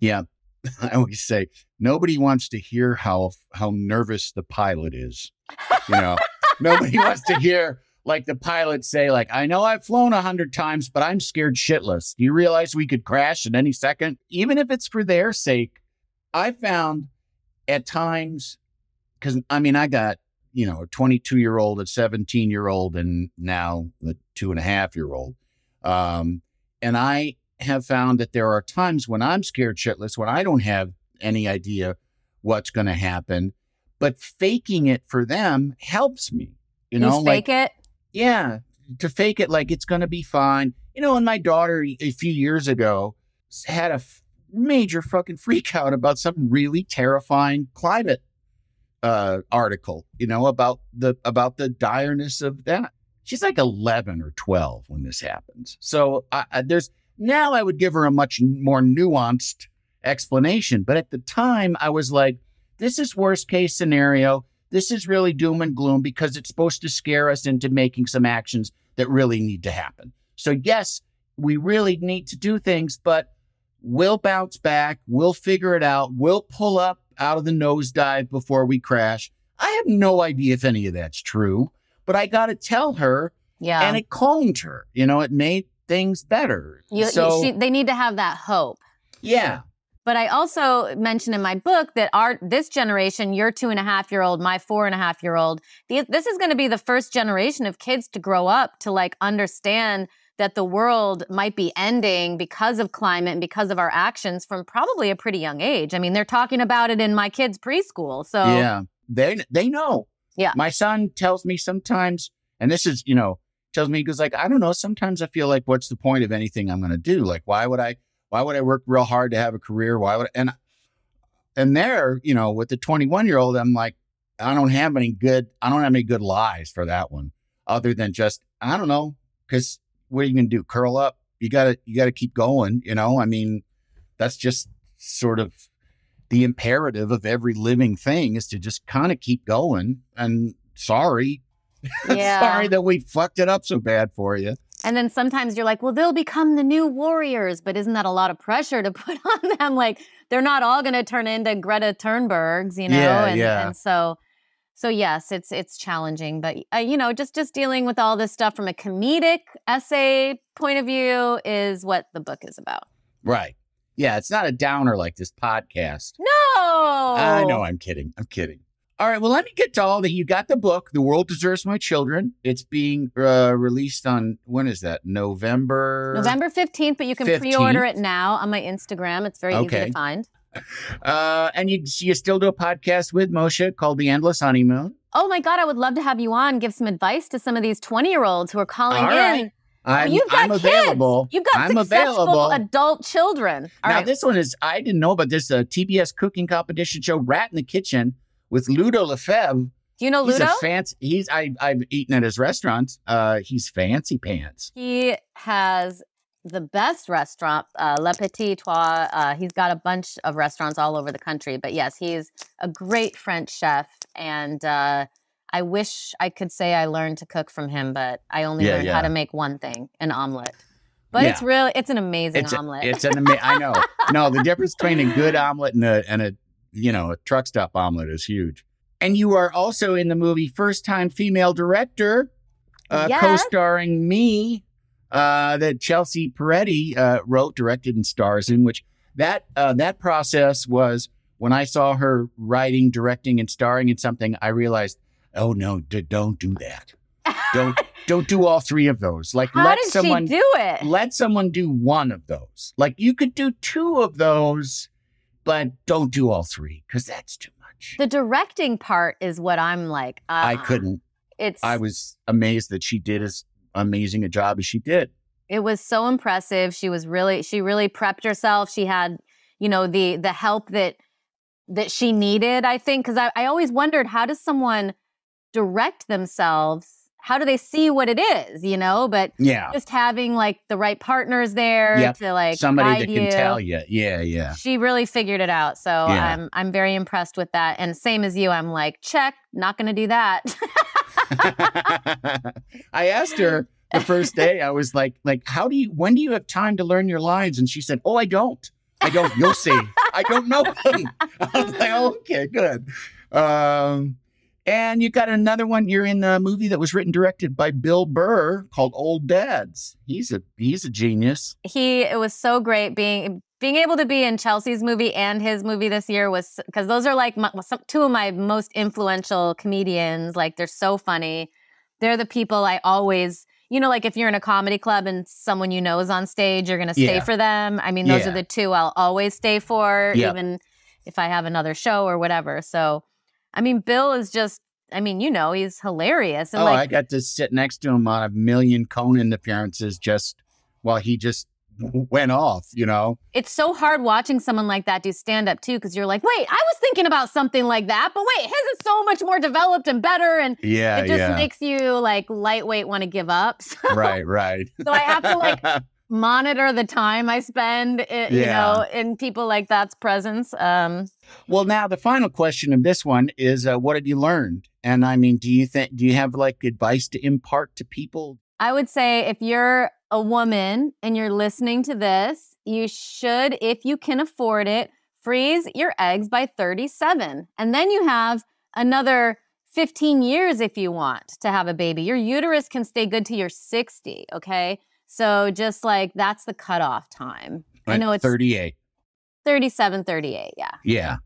Yeah. I always say nobody wants to hear how how nervous the pilot is. You know, nobody wants to hear like the pilots say, like, I know I've flown a hundred times, but I'm scared shitless. Do you realize we could crash at any second? Even if it's for their sake, I found at times, because I mean, I got, you know, a 22 year old, a 17 year old, and now a two and a half year old. Um, and I have found that there are times when I'm scared shitless, when I don't have any idea what's going to happen, but faking it for them helps me. You know, like, fake it. Yeah, to fake it like it's going to be fine. You know, and my daughter a few years ago had a f- major fucking freak out about some really terrifying climate uh article, you know, about the about the direness of that. She's like 11 or 12 when this happens. So I, I, there's now I would give her a much more nuanced explanation, but at the time I was like this is worst case scenario. This is really doom and gloom because it's supposed to scare us into making some actions that really need to happen. So, yes, we really need to do things, but we'll bounce back. We'll figure it out. We'll pull up out of the nosedive before we crash. I have no idea if any of that's true, but I got to tell her, Yeah. and it calmed her. You know, it made things better. you, you- so, she, they need to have that hope. yeah. But I also mentioned in my book that our this generation, your two and a half year old, my four and a half year old, this is going to be the first generation of kids to grow up to like understand that the world might be ending because of climate and because of our actions from probably a pretty young age. I mean, they're talking about it in my kids' preschool. So Yeah, they they know. Yeah. my son tells me sometimes, and this is you know tells me he goes like, I don't know. Sometimes I feel like, what's the point of anything I'm going to do? Like, why would I? Why would I work real hard to have a career? Why would? And and there, you know, with the 21 year old, I'm like, I don't have any good. I don't have any good lies for that one, other than just I don't know. Because what are you going to do? Curl up? You gotta you gotta keep going. You know, I mean, that's just sort of the imperative of every living thing is to just kind of keep going. And sorry, Yeah. sorry that we fucked it up so bad for you. And then sometimes you're like, well, they'll become the new warriors, but isn't that a lot of pressure to put on them? Like they're not all going to turn into Greta Thunbergs, you know? Yeah, and, yeah. and so, so yes, it's it's challenging, but uh, you know, just just dealing with all this stuff from a comedic essay point of view is what the book is about. Right. Yeah, it's not a downer like this podcast. No, I know I'm kidding. I'm kidding. All right, well, let me get to all that. You got the book, The World Deserves My Children. It's being uh, released on, when is that? November? November fifteenth, but you can 15th. pre-order it now on my Instagram. It's very easy to find. Uh, and you, you still do a podcast with Moshe called The Endless Honeymoon. Oh my God, I would love to have you on, give some advice to some of these 20 year olds who are calling All in. right. I'm, You've got I'm kids. available. You've got I'm successful available. adult children. All now, right. this one is, I didn't know about this uh, TBS cooking competition show, Rat in the Kitchen, with Ludo Lefebvre. Do you know Ludo? He's a fancy, he's, I, I've eaten at his restaurant. Uh, he's fancy pants. he has the best restaurant, uh, Le Petit Trois. Uh, he's got a bunch of restaurants all over the country. But yes, he's a great French chef. And uh, I wish I could say I learned to cook from him, but I only Yeah, learned how to make one thing an omelet. But it's Yeah. really, it's an amazing It's, a- omelet. it's an amazing, I know. No, the difference between a good omelet and a, and a, you know, a truck stop omelet is huge. And you are also in the movie First Time Female Director, uh, Yes. co-starring me, uh, that Chelsea Peretti uh, wrote, directed, and stars in. Which that uh, that process was when I saw her writing, directing, and starring in something. I realized, oh no, d- don't do that. Don't don't do all three of those. Like how let someone do it? let someone do one of those. Like you could do two of those, but don't do all three because that's too much. The directing part is what I'm like. Uh, I uh-uh. couldn't. It's I was amazed that she did as amazing a job as she did. it was so impressive. She was really she really prepped herself. She had, you know, the the help that that she needed, I think, because I, I always wondered how does someone direct themselves? How do they see what it is, you know? But Yeah. just having like the right partners there Yep. to like Somebody that can tell you. Yeah, yeah. She really figured it out. So Yeah. I'm I'm very impressed with that. And same as you, I'm like, check, not gonna do that. I asked her the first day, I was like, like, how do you when do you have time to learn your lines? And she said, Oh, I don't. I don't. You'll see. I don't know. I was like, oh, okay, good. Um, and you got another one. You're in a movie that was written directed by Bill Burr called Old Dads. He's a he's a genius. he it was so great being being able to be in Chelsea's movie and his movie this year was because those are like my, some, two of my most influential comedians. Like they're so funny. They're the people I always, you know, like if you're in a comedy club and someone you know is on stage, you're gonna stay Yeah. for them. I mean, those Yeah. are the two I'll always stay for, Yep. even if I have another show or whatever. So, I mean, Bill is just. I mean, you know, he's hilarious and oh, like I got to sit next to him on a million Conan appearances just while he just went off. You know. it's so hard watching someone like that do stand up too because you're like wait i was thinking about something like that but wait his is so much more developed and better and Yeah, it just yeah. makes you like lightweight want to give up so, right, right. so i have to like monitor the time i spend i- you know in people like that's presence um Well, now the final question of this one is, uh, what have you learned? And I mean, do you think do you have like advice to impart to people? I would say if you're a woman and you're listening to this, you should, if you can afford it, freeze your eggs by 37. And then you have another 15 years if you want to have a baby. Your uterus can stay good to your 60, okay? So just like that's the cutoff time. I know it's 38. 37, 38, yeah. Yeah.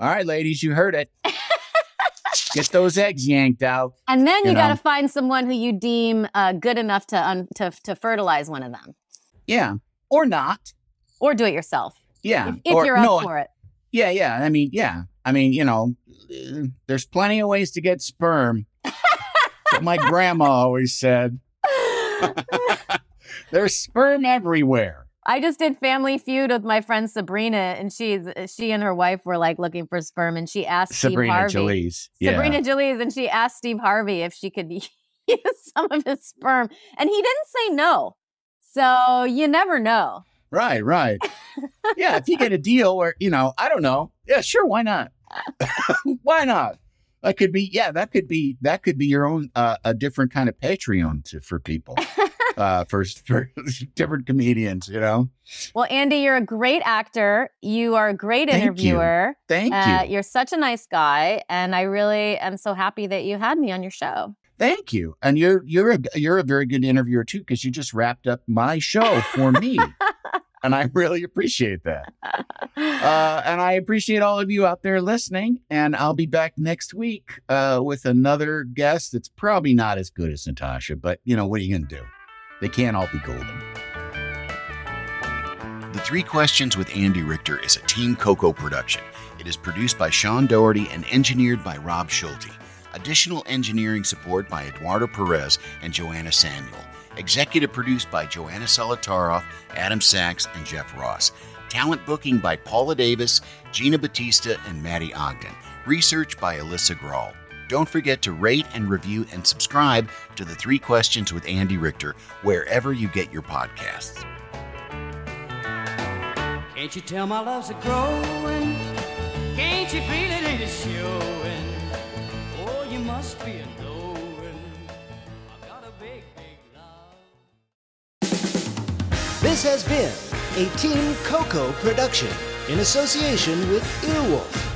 All right, ladies, you heard it. Get those eggs yanked out. And then you, You got to find someone who you deem uh, good enough to, un- to to fertilize one of them, Yeah, or not. or do it yourself Yeah, if, if or, you're up no, for it. Yeah, yeah. I mean, yeah. I mean, you know, there's plenty of ways to get sperm. My grandma always said. There's sperm everywhere. I just did Family Feud with my friend Sabrina, and she's she and her wife were like looking for sperm, and she asked Sabrina Steve Harvey. Yeah. Sabrina Jalees, and she asked Steve Harvey if she could use some of his sperm, and he didn't say no. So you never know. Right, right. yeah, if you get a deal where, you know, I don't know. Yeah, sure, why not? why not? That could be, yeah, that could be, that could be your own, uh, a different kind of Patreon to, for people, uh, for, for different comedians, you know? Well, Andy, you're a great actor. You are a great Thank you. interviewer. Thank Uh, you. you're such a nice guy, and I really am so happy that you had me on your show. Thank you. And you're, you're a, you're a very good interviewer too, because you just wrapped up my show for me. and I really appreciate that. Uh, and I appreciate all of you out there listening. And I'll be back next week uh, with another guest that's probably not as good as Natasha, but you know, what are you going to do? They can't all be golden. The Three Questions with Andy Richter is a Team Coco production. It is produced by Sean Doherty and engineered by Rob Schulte. Additional engineering support by Eduardo Perez and Joanna Samuel. Executive produced by Joanna Solotaroff, Adam Sachs, and Jeff Ross. Talent booking by Paula Davis, Gina Batista, and Maddie Ogden. Research by Alyssa Grawl. Don't forget to rate and review and subscribe to The Three Questions with Andy Richter wherever you get your podcasts. Can't you tell my love's a growing? Can't you feel it in it showing? Oh, you must be a knowing. I've got a big, big love. This has been a Team Coco production in association with Earwolf.